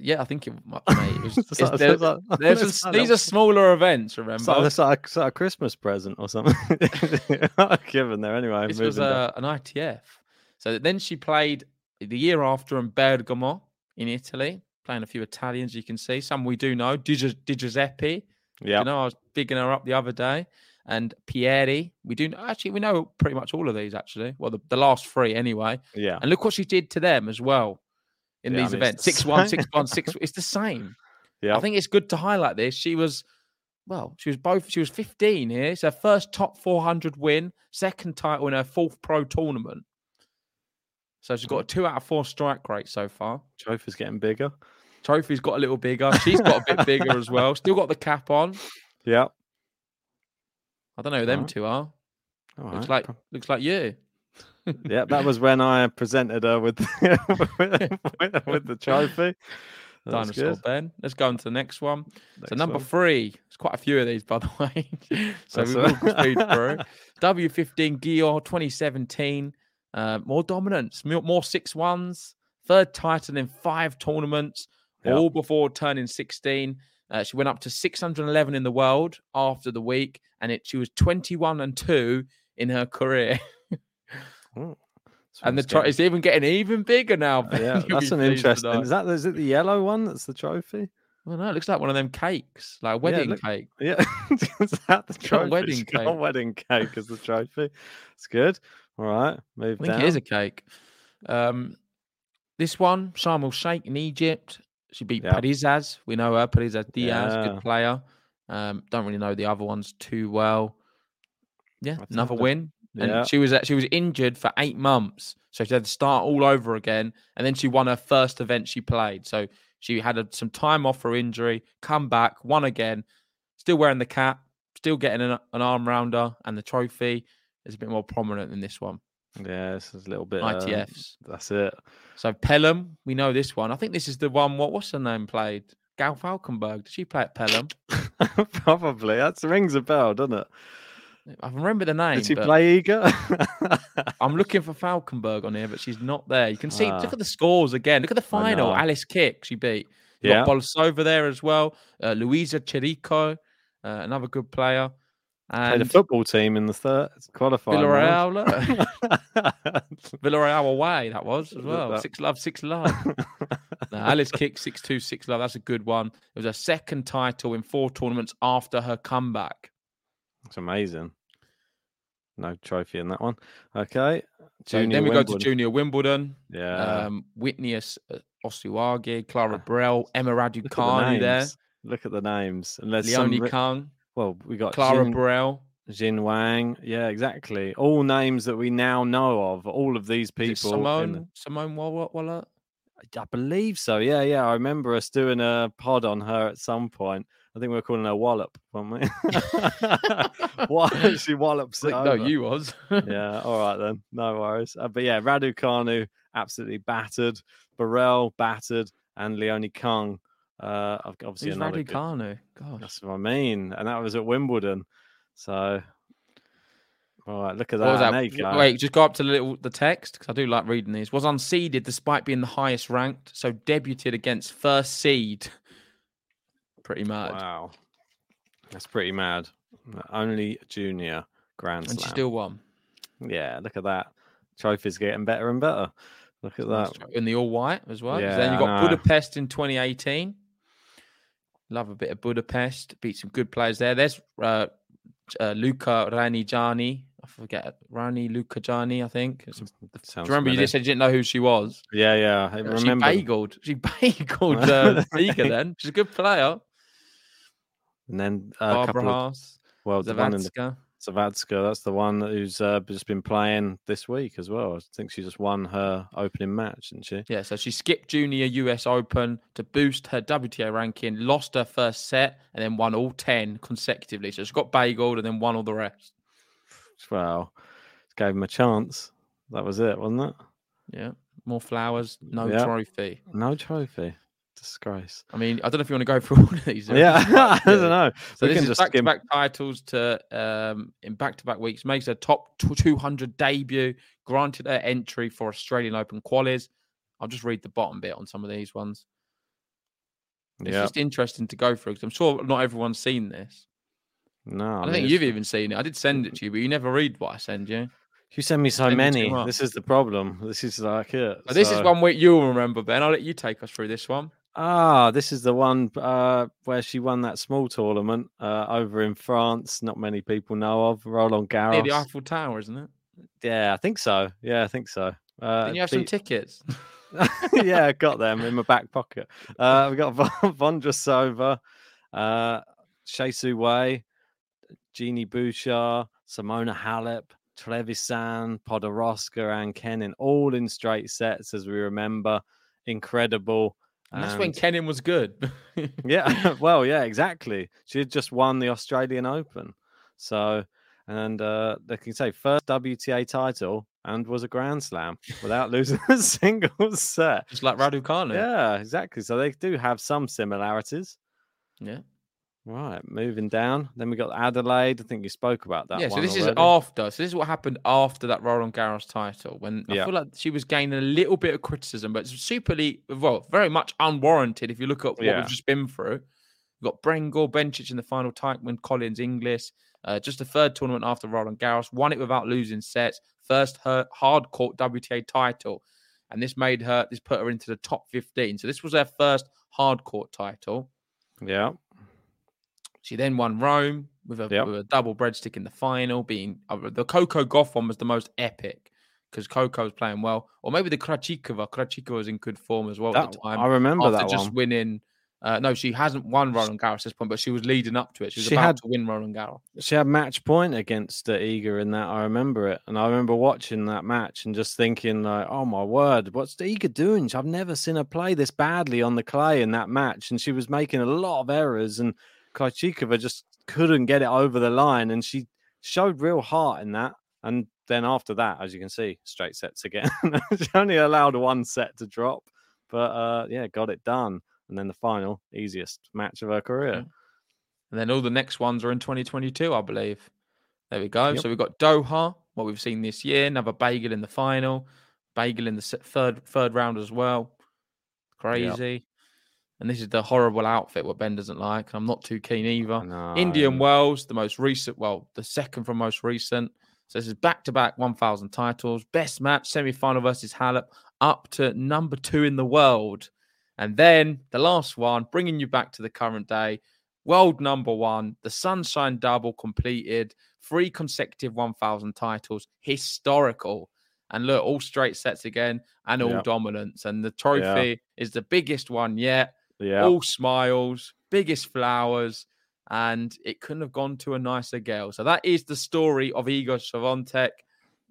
Yeah, I think it, mate, it was. these are smaller events. Remember, it's like, it's like, a Christmas present or something. Given there anyway. This was uh, an ITF. So then she played the year after in Bergamo in Italy, playing a few Italians. You can see some we do know. Di, Di Giuseppe. Yeah, you know, I was bigging her up the other day. And Pieri, we do actually we know pretty much all of these actually. Well, the, the last three anyway. Yeah. And look what she did to them as well in yeah, these I mean, events. Six one, six one, six. It's the same. Yeah. I think it's good to highlight this. She was, well, she was both. She was 15 here. It's her first top 400 win, second title in her fourth pro tournament. So she's got a two out of four strike rate so far. Trophy's getting bigger. Trophy's got a little bigger. She's got a bit bigger as well. Still got the cap on. Yeah. I don't know who them right. two are. All looks right. like looks like you yeah, that was when I presented her with with, with, the trophy. That's Dinosaur good. Ben. Let's go on to the next one. Next so number one. three. There's quite a few of these, by the way. so we will speed through. W15 Győr 2017. Uh, more dominance, more six ones. Third title in five tournaments, yep. all before turning 16. Uh, she went up to 611 in the world after the week, and it she was 21 and two in her career. Oh, and the tro- it's even getting even bigger now. Yeah, that's an interesting. Is that is it the yellow one? That's the trophy. Well, no, it looks like one of them cakes, like a wedding yeah, look, cake. Yeah, is that the trophy? wedding cake. wedding cake as the trophy. It's good. All right, move I think down. it is a cake. Um, this one, Sharm el Sheikh in Egypt. She beat yep. Parrizas. We know her, Parrizas Diaz, yeah. good player. Um, don't really know the other ones too well. Yeah, another win and yeah. she was she was injured for eight months, so she had to start all over again. And then she won her first event she played, so she had a, some time off for injury, come back, won again, still wearing the cap, still getting an, an arm rounder, and the trophy is a bit more prominent than this one. Yeah, this is a little bit ITFs. Uh, that's it. So Pelham, we know this one. I think this is the one. What what's her name played? Gal Falkenberg. Did she play at Pelham? Probably. That rings a bell, doesn't it? I remember the name. Did she play Iga? I'm looking for Falkenberg on here, but she's not there. You can see, ah. look at the scores again. Look at the final. Alice Kick, she beat. Yeah. Bolsova there as well. Uh, Louisa Chirico, uh, another good player. And Played a football team in the third qualifying. Villarreal. Villarreal away, that was as well. Six love, six love. no, Alice Kick, six two, six love. That's a good one. It was a second title in four tournaments after her comeback. It's amazing. no trophy in that one. Okay. So then we Wimbledon. go to Junior Wimbledon. Yeah. Um, Whitney Os- uh, Clara Burel, Emma Look the Raducanu there. Look at the names. And there's some Leonie ri- Kang, well, we got Clara Jin, Burel. Jin Wang. Yeah, exactly. All names that we now know of. All of these people. in the- Simone, Simone Walla, Walla? I believe so. Yeah, yeah. I remember us doing a pod on her at some point. I think we were calling her Wallop, weren't we? what? She wallops it No, over. you was. yeah, all right then. No worries. Uh, but yeah, Raducanu absolutely battered, Burel battered, and Leonie Kung. Uh, ob- obviously Who's another. good- Raducanu? Gosh. That's what I mean, and that was at Wimbledon. So, all right, look at that. What was and that? there you go. Wait, just go up to the little the text because I do like reading these. Was unseeded despite being the highest ranked, so debuted against first seed. Pretty mad. Wow, that's pretty mad. Only junior Grand slam, and she still won. Yeah, look at that. Trophy's getting better and better. Look at that. in the all white as well. Yeah, then you got Budapest in 2018. Love a bit of Budapest. Beat some good players there. There's uh, uh, Luca. I forget Rani Luca Gianni, I think. Do you remember you just said you didn't know who she was? Yeah, yeah. I remember. She bageled. She bageled uh, Riga then. She's a good player. And then uh, a Barbara Haas, well, the one in the Zavatska. Zavatska. That's the one who's uh, just been playing this week as well. I think she just won her opening match, didn't she? Yeah, so she skipped Junior US Open to boost her WTA ranking, lost her first set, and then won all 10 consecutively. So she got bageled and then won all the rest. Well, gave him a chance. That was it, wasn't it? Yeah. More flowers, no Yeah. trophy. No trophy. Disgrace. I mean, I don't know if you want to go through all of these. Yeah, I don't know. So we this can is just back to skim- back titles to um in back to back weeks. Makes her top 200 debut. Granted her entry for Australian Open qualies. I'll just read the bottom bit on some of these ones. It's Yeah. just interesting to go through because I'm sure not everyone's seen this. No, I, I don't mean, think you've even seen it. I did send it to you, but you never read what I send you. You send me so send many. This is the problem. This is like it. But this is one week you'll remember, Ben. I'll let you take us through this one. Ah, this is the one uh, where she won that small tournament uh, over in France. Not many people know of Roland Near Garros. the Eiffel Tower, isn't it? Yeah, I think so. Yeah, I think so. Uh, Didn't you have some tickets? yeah, I got them in my back pocket. Uh, we got Von- Vondrousova, uh, Shea Su Wei, Genie Bouchard, Simona Halep, Trevisan, Podoroska, and Kenin, all in straight sets, as we remember. Incredible. And that's when Kenin was good. yeah, well, yeah, exactly. She had just won the Australian Open. So, and uh, they can say first WTA title and was a Grand Slam without losing a single set. Just like Raducanu. Yeah, exactly. So they do have some similarities. Yeah. Right, moving down. Then we got Adelaide. I think you spoke about that. yeah, so this is after. So this is what happened after that Roland Garros title when I Yeah. feel like she was gaining a little bit of criticism, but it's superly well, very much unwarranted if you look at what Yeah. we've just been through. We've got Brengle, Bencic in the final Teichmann, Collins, Inglis. Uh, just the third tournament after Roland Garros, won it without losing sets. First her hard court WTA title. And this made her this put her into the top 15. So this was her first hard court title. Yeah, She then won Rome with a, Yep. with a double breadstick in the final. Being uh, the Coco Gauff one was the most epic because Coco was playing well, or maybe the Krejcikova. Krejcikova was in good form as well at that, the time. I remember after that just one. winning. Uh, no, she hasn't won Roland Garros at this point, but she was leading up to it. She was She about had- to win Roland Garros. She had match point against uh, Iga in that. I remember it, and I remember watching that match and just thinking, like, "Oh my word, what's Iga doing? I've never seen her play this badly on the clay in that match." And she was making a lot of errors, and Krejcikova just couldn't get it over the line, and she showed real heart in that. And then after that, as you can see, straight sets again. she only allowed one set to drop, but uh, yeah, got it done. And then the final, easiest match of her career. And then all the next ones are in 2022, I believe. There we go. Yep. So we've got Doha, what we've seen this year. Another bagel in the final, bagel in the third third round as well. Crazy. And this is the horrible outfit what Ben doesn't like. I'm not too keen either. No. Indian Wells, the most recent, well, the second from most recent. So this is back to back 1,000 titles. Best match, semi final versus Halep, up to number two in the world. And then the last one, bringing you back to the current day, world number one, the Sunshine Double completed, three consecutive 1,000 titles, historical. And look, all straight sets again and all Yep. dominance. And the trophy is the biggest one yet. Yeah. All smiles, biggest flowers. And it couldn't have gone to a nicer girl. So that is the story of Iga Swiatek.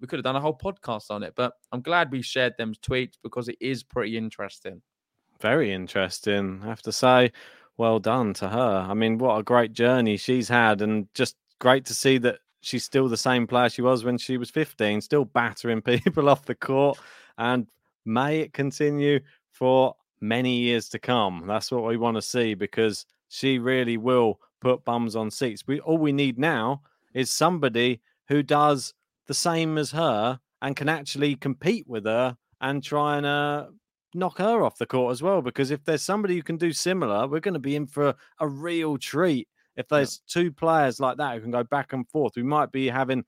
We could have done a whole podcast on it, but I'm glad we shared them tweets because it is pretty interesting. Very interesting. I have to say, well done to her. I mean, what a great journey she's had, and just great to see that she's still the same player she was when she was 15, still battering people off the court. And may it continue for many years to come. That's what we want to see because she really will put bums on seats. We all we need now is somebody who does the same as her and can actually compete with her and try and uh, knock her off the court as well. Because if there's somebody who can do similar, we're going to be in for a, a real treat. If there's two players like that who can go back and forth, we might be having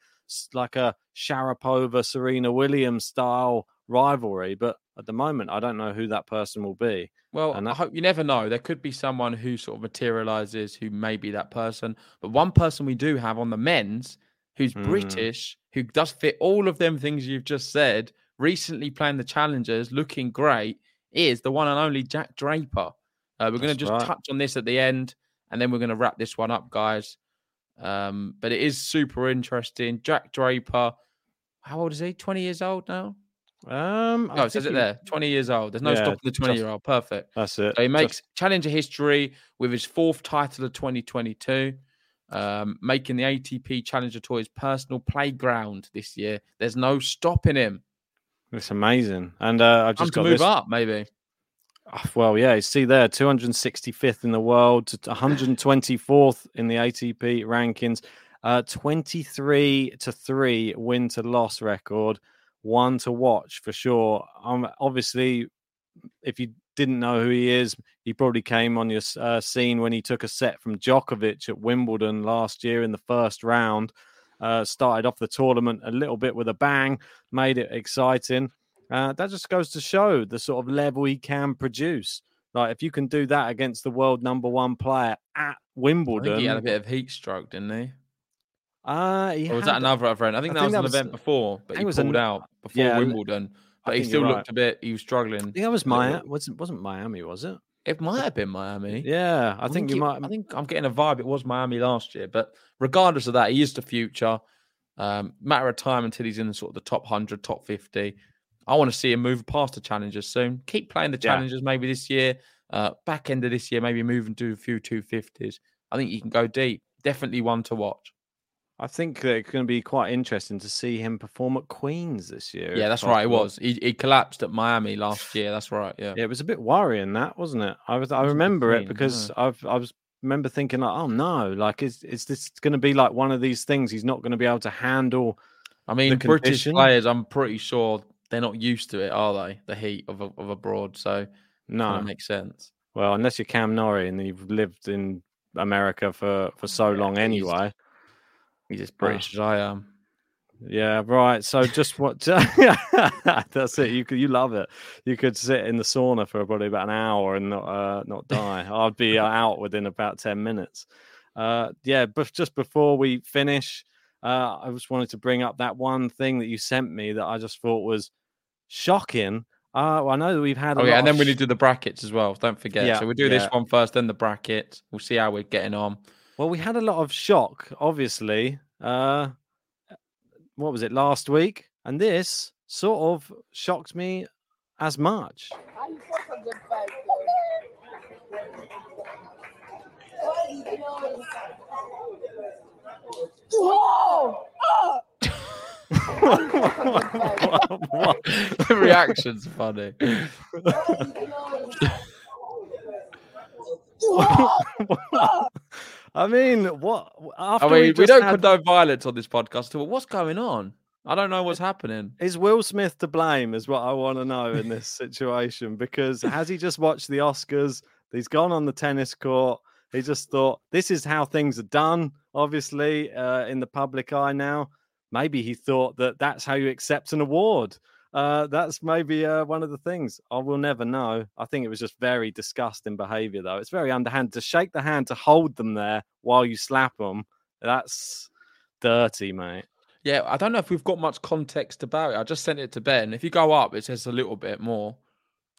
like a Sharapova, Serena Williams style rivalry. But at the moment, I don't know who that person will be. Well, And I hope you never know. There could be someone who sort of materializes who may be that person. But one person we do have on the men's who's Mm. British, who does fit all of them things you've just said, recently playing the challengers, looking great, is the one and only Jack Draper. Uh, we're going to just right. touch on this at the end, and then we're going to wrap this one up, guys. Um, but it is super interesting. Jack Draper, how old is he? 20 years old now? Um, I No, it says it there. 20 years old. There's no Yeah, stopping the just- 20 year old. Perfect. That's it. So he Just- makes challenger history with his fourth title of 2022, um, making the ATP Challenger Tour his personal playground this year. There's no stopping him. It's amazing. And uh, I've Time just to got move this. up, maybe. Oh, Well, yeah, you see there, 265th in the world, to 124th in the ATP rankings, uh, 23 to 3 win to loss record, one to watch for sure. Um, obviously, if you didn't know who he is, he probably came on your uh, scene when he took a set from Djokovic at Wimbledon last year in the first round. Uh, started off the tournament a little bit with a bang, made it exciting. Uh, that just goes to show the sort of level he can produce. Like if you can do that against the world number one player at Wimbledon, he had a bit of heat stroke, didn't he? Uh, Or was that another event? I think I that think was that an was- event before, but he was pulled an- out before yeah, Wimbledon. But he still you're looked right. a bit. He was struggling. I think that was Miami. Wasn't wasn't Miami? Was it? It might have been Miami. Yeah, I, think, you it- might. I think I'm getting a vibe. It was Miami last year, but regardless of that, he is the future. Um, matter of time until he's in sort of the top hundred, top fifty. I want to see him move past the challengers soon. Keep playing the Yeah. challengers maybe this year. Uh, back end of this year, maybe moving to a few two fifties. I think he can go deep. Definitely one to watch. I think that it's going to be quite interesting to see him perform at Queens this year. Yeah, that's right. It was. He, he collapsed at Miami last year. That's right. Yeah. Yeah, it was a bit worrying that, wasn't it? I was I remember it because I've I was remember thinking like, oh no, like is is this going to be like one of these things he's not going to be able to handle? I mean, British players. I'm pretty sure they're not used to it, are they? The heat of a, of abroad. So No, that makes sense. well, unless you're Cam Norrie and you've lived in America for for so Yeah, long anyway. He's as Ah. British as I am. Yeah, right. So just what? that's it. You could you love it. You could sit in the sauna for probably about an hour and not uh, not die. I'd be uh, out within about ten minutes. Uh, yeah, but just before we finish, uh, I just wanted to bring up that one thing that you sent me that I just thought was shocking. Uh, well, I know that we've had. A Oh yeah, and then of we need to do the brackets as well. Don't forget. Yeah, so we'll do this one first, then the brackets. We'll see how we're getting on. Well, we had a lot of shock, obviously. Uh, what was it last week? And this sort of shocked me as much. What- the reaction's funny. I mean, what? After I mean, we, just don't had- condone violence on this podcast. But what's going on? I don't know what's happening. Is Will Smith to blame? Is what I want to know in this situation because has he just watched the Oscars? He's gone on the tennis court. He just thought this is how things are done. Obviously, uh, in the public eye now. Maybe he thought that that's how you accept an award. Uh, that's maybe uh, one of the things. I will never know. I think it was just very disgusting behavior, though. It's very underhand to shake the hand to hold them there while you slap them. That's dirty, mate. Yeah, I don't know if we've got much context about it. I just sent it to Ben. If you go up, it says a little bit more.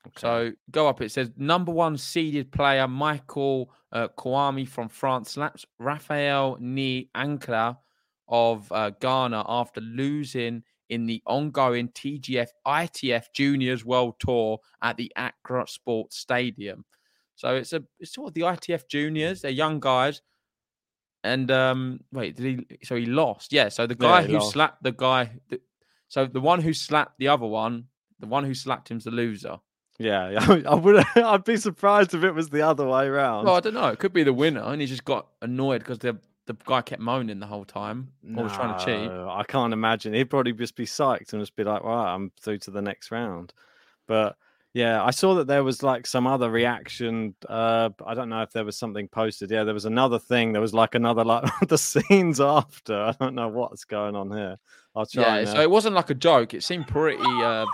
Okay. So go up. It says number one seeded player Michael uh, Kouame from France slaps Rafael Nii Ankrah of uh, Ghana after losing in the ongoing TGF ITF Juniors World Tour at the Accra Sports Stadium. So it's a it's sort of the ITF Juniors. They're young guys. And um wait, did he so he lost? Yeah, so the guy yeah, who lost. slapped the guy so the one who slapped the other one, the one who slapped him's the loser. Yeah, I would. I'd be surprised if it was the other way around. Well, I don't know. It could be the winner, and he just got annoyed because the the guy kept moaning the whole time. Or was trying to cheat. I can't imagine. He'd probably just be psyched and just be like, "Right, I'm through to the next round." But yeah, I saw that there was like some other reaction. Uh, I don't know if there was something posted. Yeah, there was another thing. There was like another like the scenes after. I don't know what's going on here. I'll try. Yeah, and, uh... so it wasn't like a joke. It seemed pretty. Uh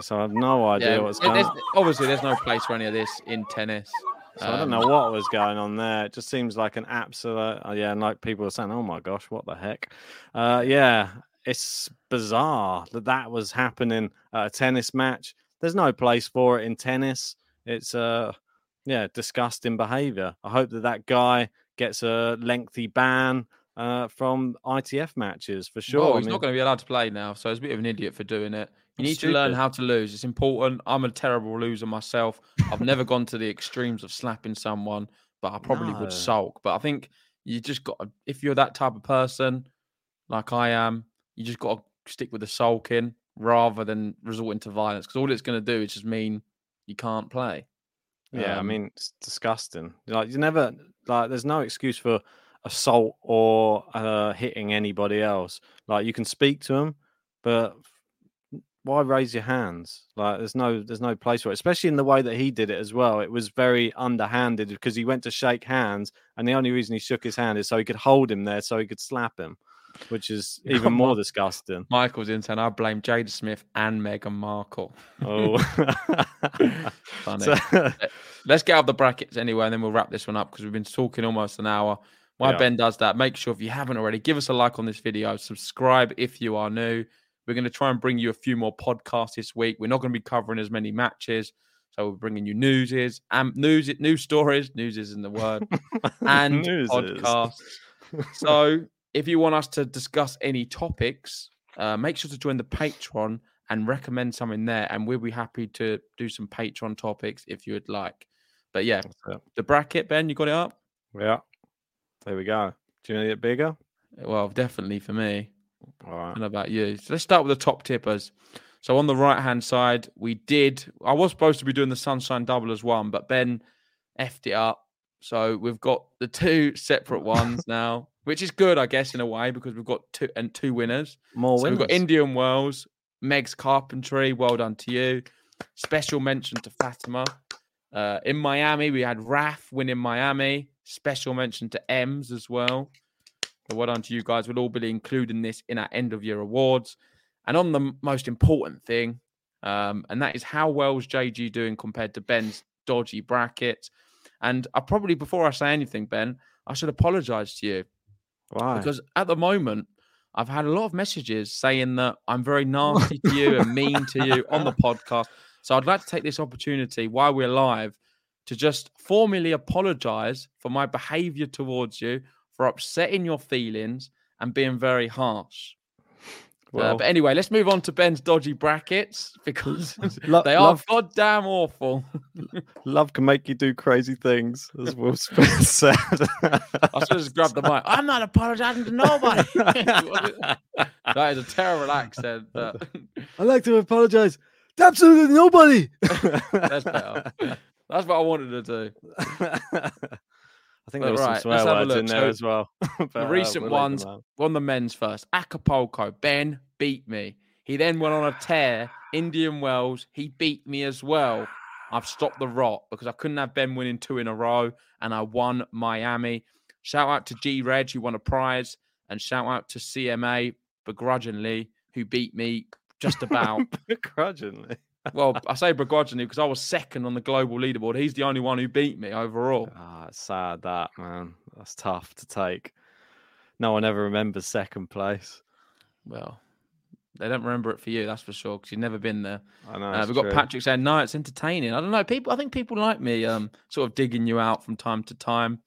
so I have no idea yeah, what's going on. Obviously, there's no place for any of this in tennis. So um, I don't know um, what was going on there. It just seems like an absolute, uh, yeah, and like people were saying, "Oh my gosh, what the heck?" Uh, yeah, it's bizarre that that was happening at a tennis match. There's no place for it in tennis. It's uh, yeah, disgusting behaviour. I hope that that guy gets a lengthy ban uh, from ITF matches for sure. Well, he's I mean, not going to be allowed to play now, so he's a bit of an idiot for doing it. You need stupid. to learn how to lose. It's important. I'm a terrible loser myself. I've never gone to the extremes of slapping someone, but I probably no. would sulk. But I think you just got if you're that type of person, like I am, you just got to stick with the sulking rather than resorting to violence because all it's going to do is just mean you can't play. Yeah, um, I mean it's disgusting. Like you never like there's no excuse for assault or uh, hitting anybody else. Like you can speak to them, but why raise your hands? Like there's no there's no place for it, especially in the way that he did it as well. It was very underhanded because he went to shake hands, and the only reason he shook his hand is so he could hold him there, so he could slap him, which is even more disgusting. Michael's in saying I blame Jada Smith and Meghan Markle. Oh, funny. So... Let's get out of the brackets anyway, and then we'll wrap this one up because we've been talking almost an hour. Why yeah. Ben does that? Make sure if you haven't already, give us a like on this video, subscribe if you are new. We're going to try and bring you a few more podcasts this week. We're not going to be covering as many matches. So we're bringing you newses and news, news stories. News isn't the word, and podcasts. so if you want us to discuss any topics, uh, make sure to join the Patreon and recommend something there, and we'll be happy to do some Patreon topics if you would like. But yeah, the bracket, Ben, you got it up? Yeah, there we go. Do you need it bigger? Well, definitely for me. All right. And about you? So let's start with the top tippers. So on the right hand side, we did. I was supposed to be doing the sunshine double as one, but Ben effed it up. So we've got the two separate ones now, which is good, I guess, in a way because we've got two and two winners. More so winners. We've got Indian Wells, Meg's Carpentry. Well done to you. Special mention to Fatima. Uh, in Miami, we had Raf winning Miami. Special mention to Ems as well. So well done to you guys. We'll all be including this in our end of year awards. And on the most important thing, um, and that is how well is JG doing compared to Ben's dodgy bracket. And I probably, before I say anything, Ben, I should apologize to you. Why? Because at the moment, I've had a lot of messages saying that I'm very nasty to you and mean to you on the podcast. So I'd like to take this opportunity while we're live to just formally apologize for my behavior towards you for upsetting your feelings and being very harsh. Uh, well, uh, but anyway, let's move on to Ben's dodgy brackets because they are love, goddamn awful. love can make you do crazy things, as Will Smith said. I should just grabbed the mic. I'm not apologizing to nobody. that is a terrible accent. But... I like to apologize to absolutely nobody. That's better. That's what I wanted to do. I think there was right, some swear words in there so, as well. but, the uh, recent uh, ones on the men's first. Acapulco, Ben beat me. He then went on a tear. Indian Wells, he beat me as well. I've stopped the rot because I couldn't have Ben winning two in a row, and I won Miami. Shout out to G Reg, who won a prize, and shout out to CMA begrudgingly, who beat me just about. begrudgingly. Well, I say begrudgingly because I was second on the global leaderboard. He's the only one who beat me overall. Ah, it's sad that man. That's tough to take. No one ever remembers second place. Well, they don't remember it for you, that's for sure, because you've never been there. I know. Uh, we've got true. Patrick saying, "No, it's entertaining." I don't know. People, I think people like me, um, sort of digging you out from time to time.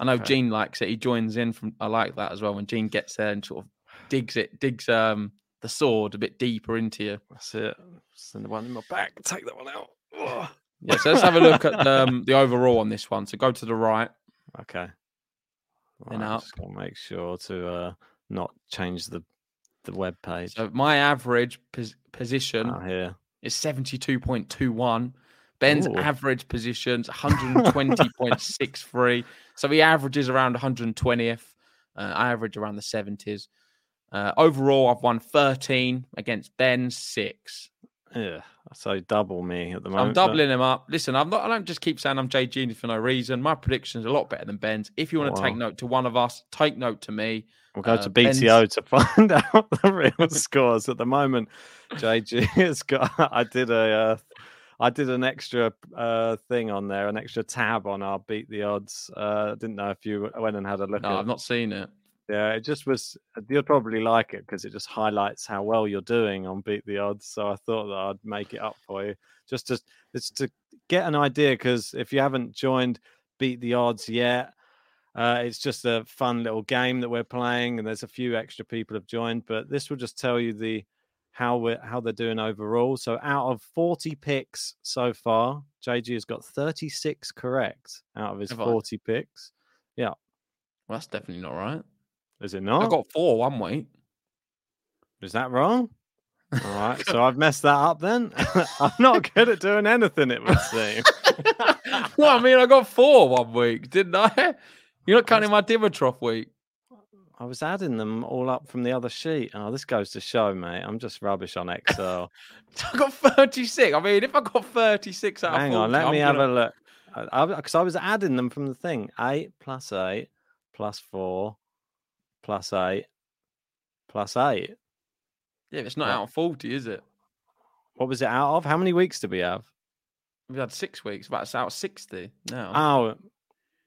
I know Okay. Gene likes it. He joins in from. I like that as well when Gene gets there and sort of digs it, digs um the sword a bit deeper into you. That's it. Send the one in my back. Take that one out. Ugh. Yeah. So let's have a look at um, the overall on this one. So go to the right. Okay. Right, up. Just make sure to uh, not change the the web page. So my average pos- position out here. is seventy two point two one. Ben's Ooh. average position's one hundred twenty point six three. So he averages around one hundred twentieth. Uh, I average around the seventies. Uh, overall, I've won thirteen against Ben's six. Yeah. So double me at the moment. I'm doubling him up. Listen, I'm not. I don't just keep saying I'm Jay Genius for no reason. My prediction's a lot better than Ben's. If you want to take note to one of us, take note to me. We'll go Uh, to Ben's- BTO to find out the real scores at the moment. JG has got. I did a. Uh, I did an extra uh, thing on there, an extra tab on our beat the odds. Uh, I didn't know if you went and had a look No. I've not seen it. Yeah, it just was. You'll probably like it because it just highlights how well you're doing on beat the odds. So I thought that I'd make it up for you, just to just to get an idea. Because if you haven't joined beat the odds yet, uh, it's just a fun little game that we're playing, and there's a few extra people have joined. But this will just tell you the how we're how they're doing overall. So out of 40 picks so far, JG has got 36 correct out of his Have I? 40 picks. Yeah. Well, that's definitely not right. Is it not? I got four one week. Is that wrong? All right, so I've messed that up then. I'm not good at doing anything, it would seem. well, I mean, I got four one week, didn't I? You're not counting my Dimitrov week. I was adding them all up from the other sheet. Oh, this goes to show, mate. I'm just rubbish on Excel. I got 36. I mean, if I got 36 out Hang of 40, on, let I'm me gonna... have a look. Because I, was adding them from the thing. Eight plus eight plus four plus eight plus eight. Yeah, it's not out of 40, is it? What was it out of? How many weeks did we have? We've had six weeks, but it's out of 60 now. Oh,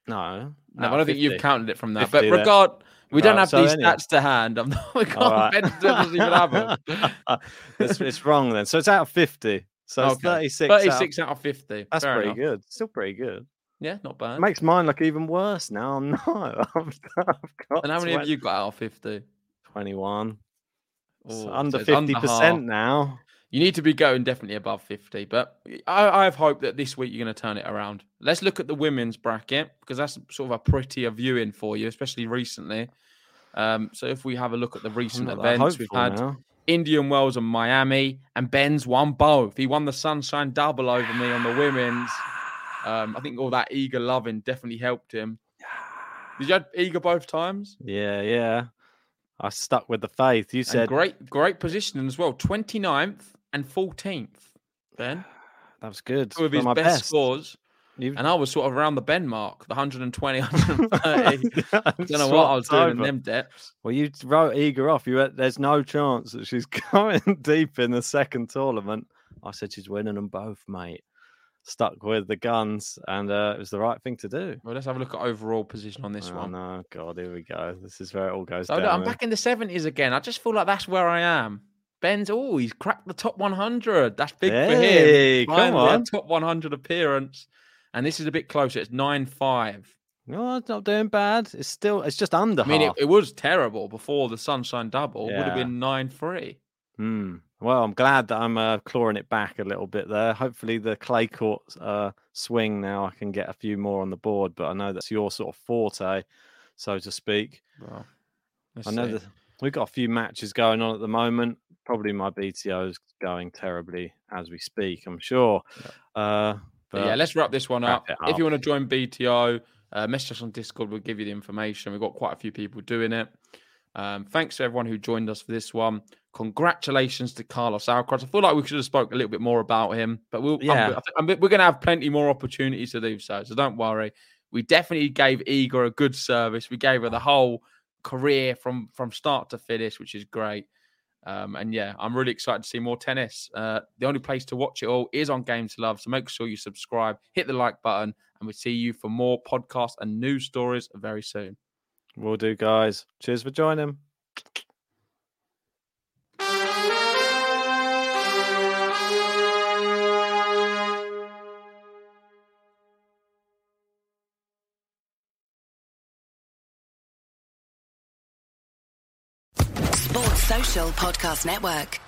no. no, I don't think you've counted it from that. 50 But then. regard, we don't Right, have so these anyway. stats to hand. I'm not, we can't, right. Even have them. it's, it's wrong then. So it's out of 50. So it's Okay. 36. out of 36 out of 50. That's Fair pretty enough. good. Still pretty good. Yeah, not bad. It makes mine look even worse now. I'm not. I've, I've got and how many have you got out of 50? 21. It's Oh, under so 50% half. now. You need to be going definitely above 50. But I, I have hope that this week you're going to turn it around. Let's look at the women's bracket because that's sort of a prettier viewing for you, especially recently. Um, so if we have a look at the recent events, we've had now. Indian Wells and Miami, and Ben's won both. He won the Sunshine Double over me on the women's. Um, I think all that Iga loving definitely helped him. Did you have Iga both times? Yeah, yeah. I stuck with the faith. You And said great, great positioning as well. 29th and 14th. Ben, that was good. two of his my best, scores. You've And I was sort of around the Ben mark, the 120, 130. I Don't know what I was doing in them depths. Well, you wrote Iga off. You went, there's no chance that she's going deep in the second tournament. I said she's winning them both, mate. Stuck with the guns, and uh, it was the right thing to do. Well, let's have a look at overall position on this oh, one. no, God, here we go. This is where it all goes down. look, I'm back in the 70s again. I just feel like that's where I am. Ben's, oh, he's cracked the top 100. That's big for him. Hey, come Finally, on. top 100 appearance. And this is a bit closer. It's 9 5. No, it's not doing bad. It's still, it's just under I mean, it, it was terrible before the Sunshine Double. Would have been 9 3. Hmm. Well, I'm glad that I'm uh, clawing it back a little bit there. Hopefully, the clay court uh, swing now, I can get a few more on the board. But I know that's your sort of forte, so to speak. Well, I know see. that we've got a few matches going on at the moment. Probably my BTO is going terribly as we speak. I'm sure. Uh, But yeah, let's wrap this one wrap up. it If you want to join BTO, uh, message us on Discord. We'll give you the information. We've got quite a few people doing it. Um, thanks to everyone who joined us for this one. Congratulations to Carlos Alcaraz. I feel like we should have spoke a little bit more about him, but we'll, I'm- Yeah. I think- I'm- we're going to have plenty more opportunities to do so. So don't worry. We definitely gave Iga a good service. We gave her the whole career from from start to finish, which is great. Um, and yeah, I'm really excited to see more tennis. Uh, the only place to watch it all is on Game to Love. So make sure you subscribe, hit the like button, and we'll see you for more podcasts and news stories very soon. Will do, guys. Cheers for joining. Podcast Network.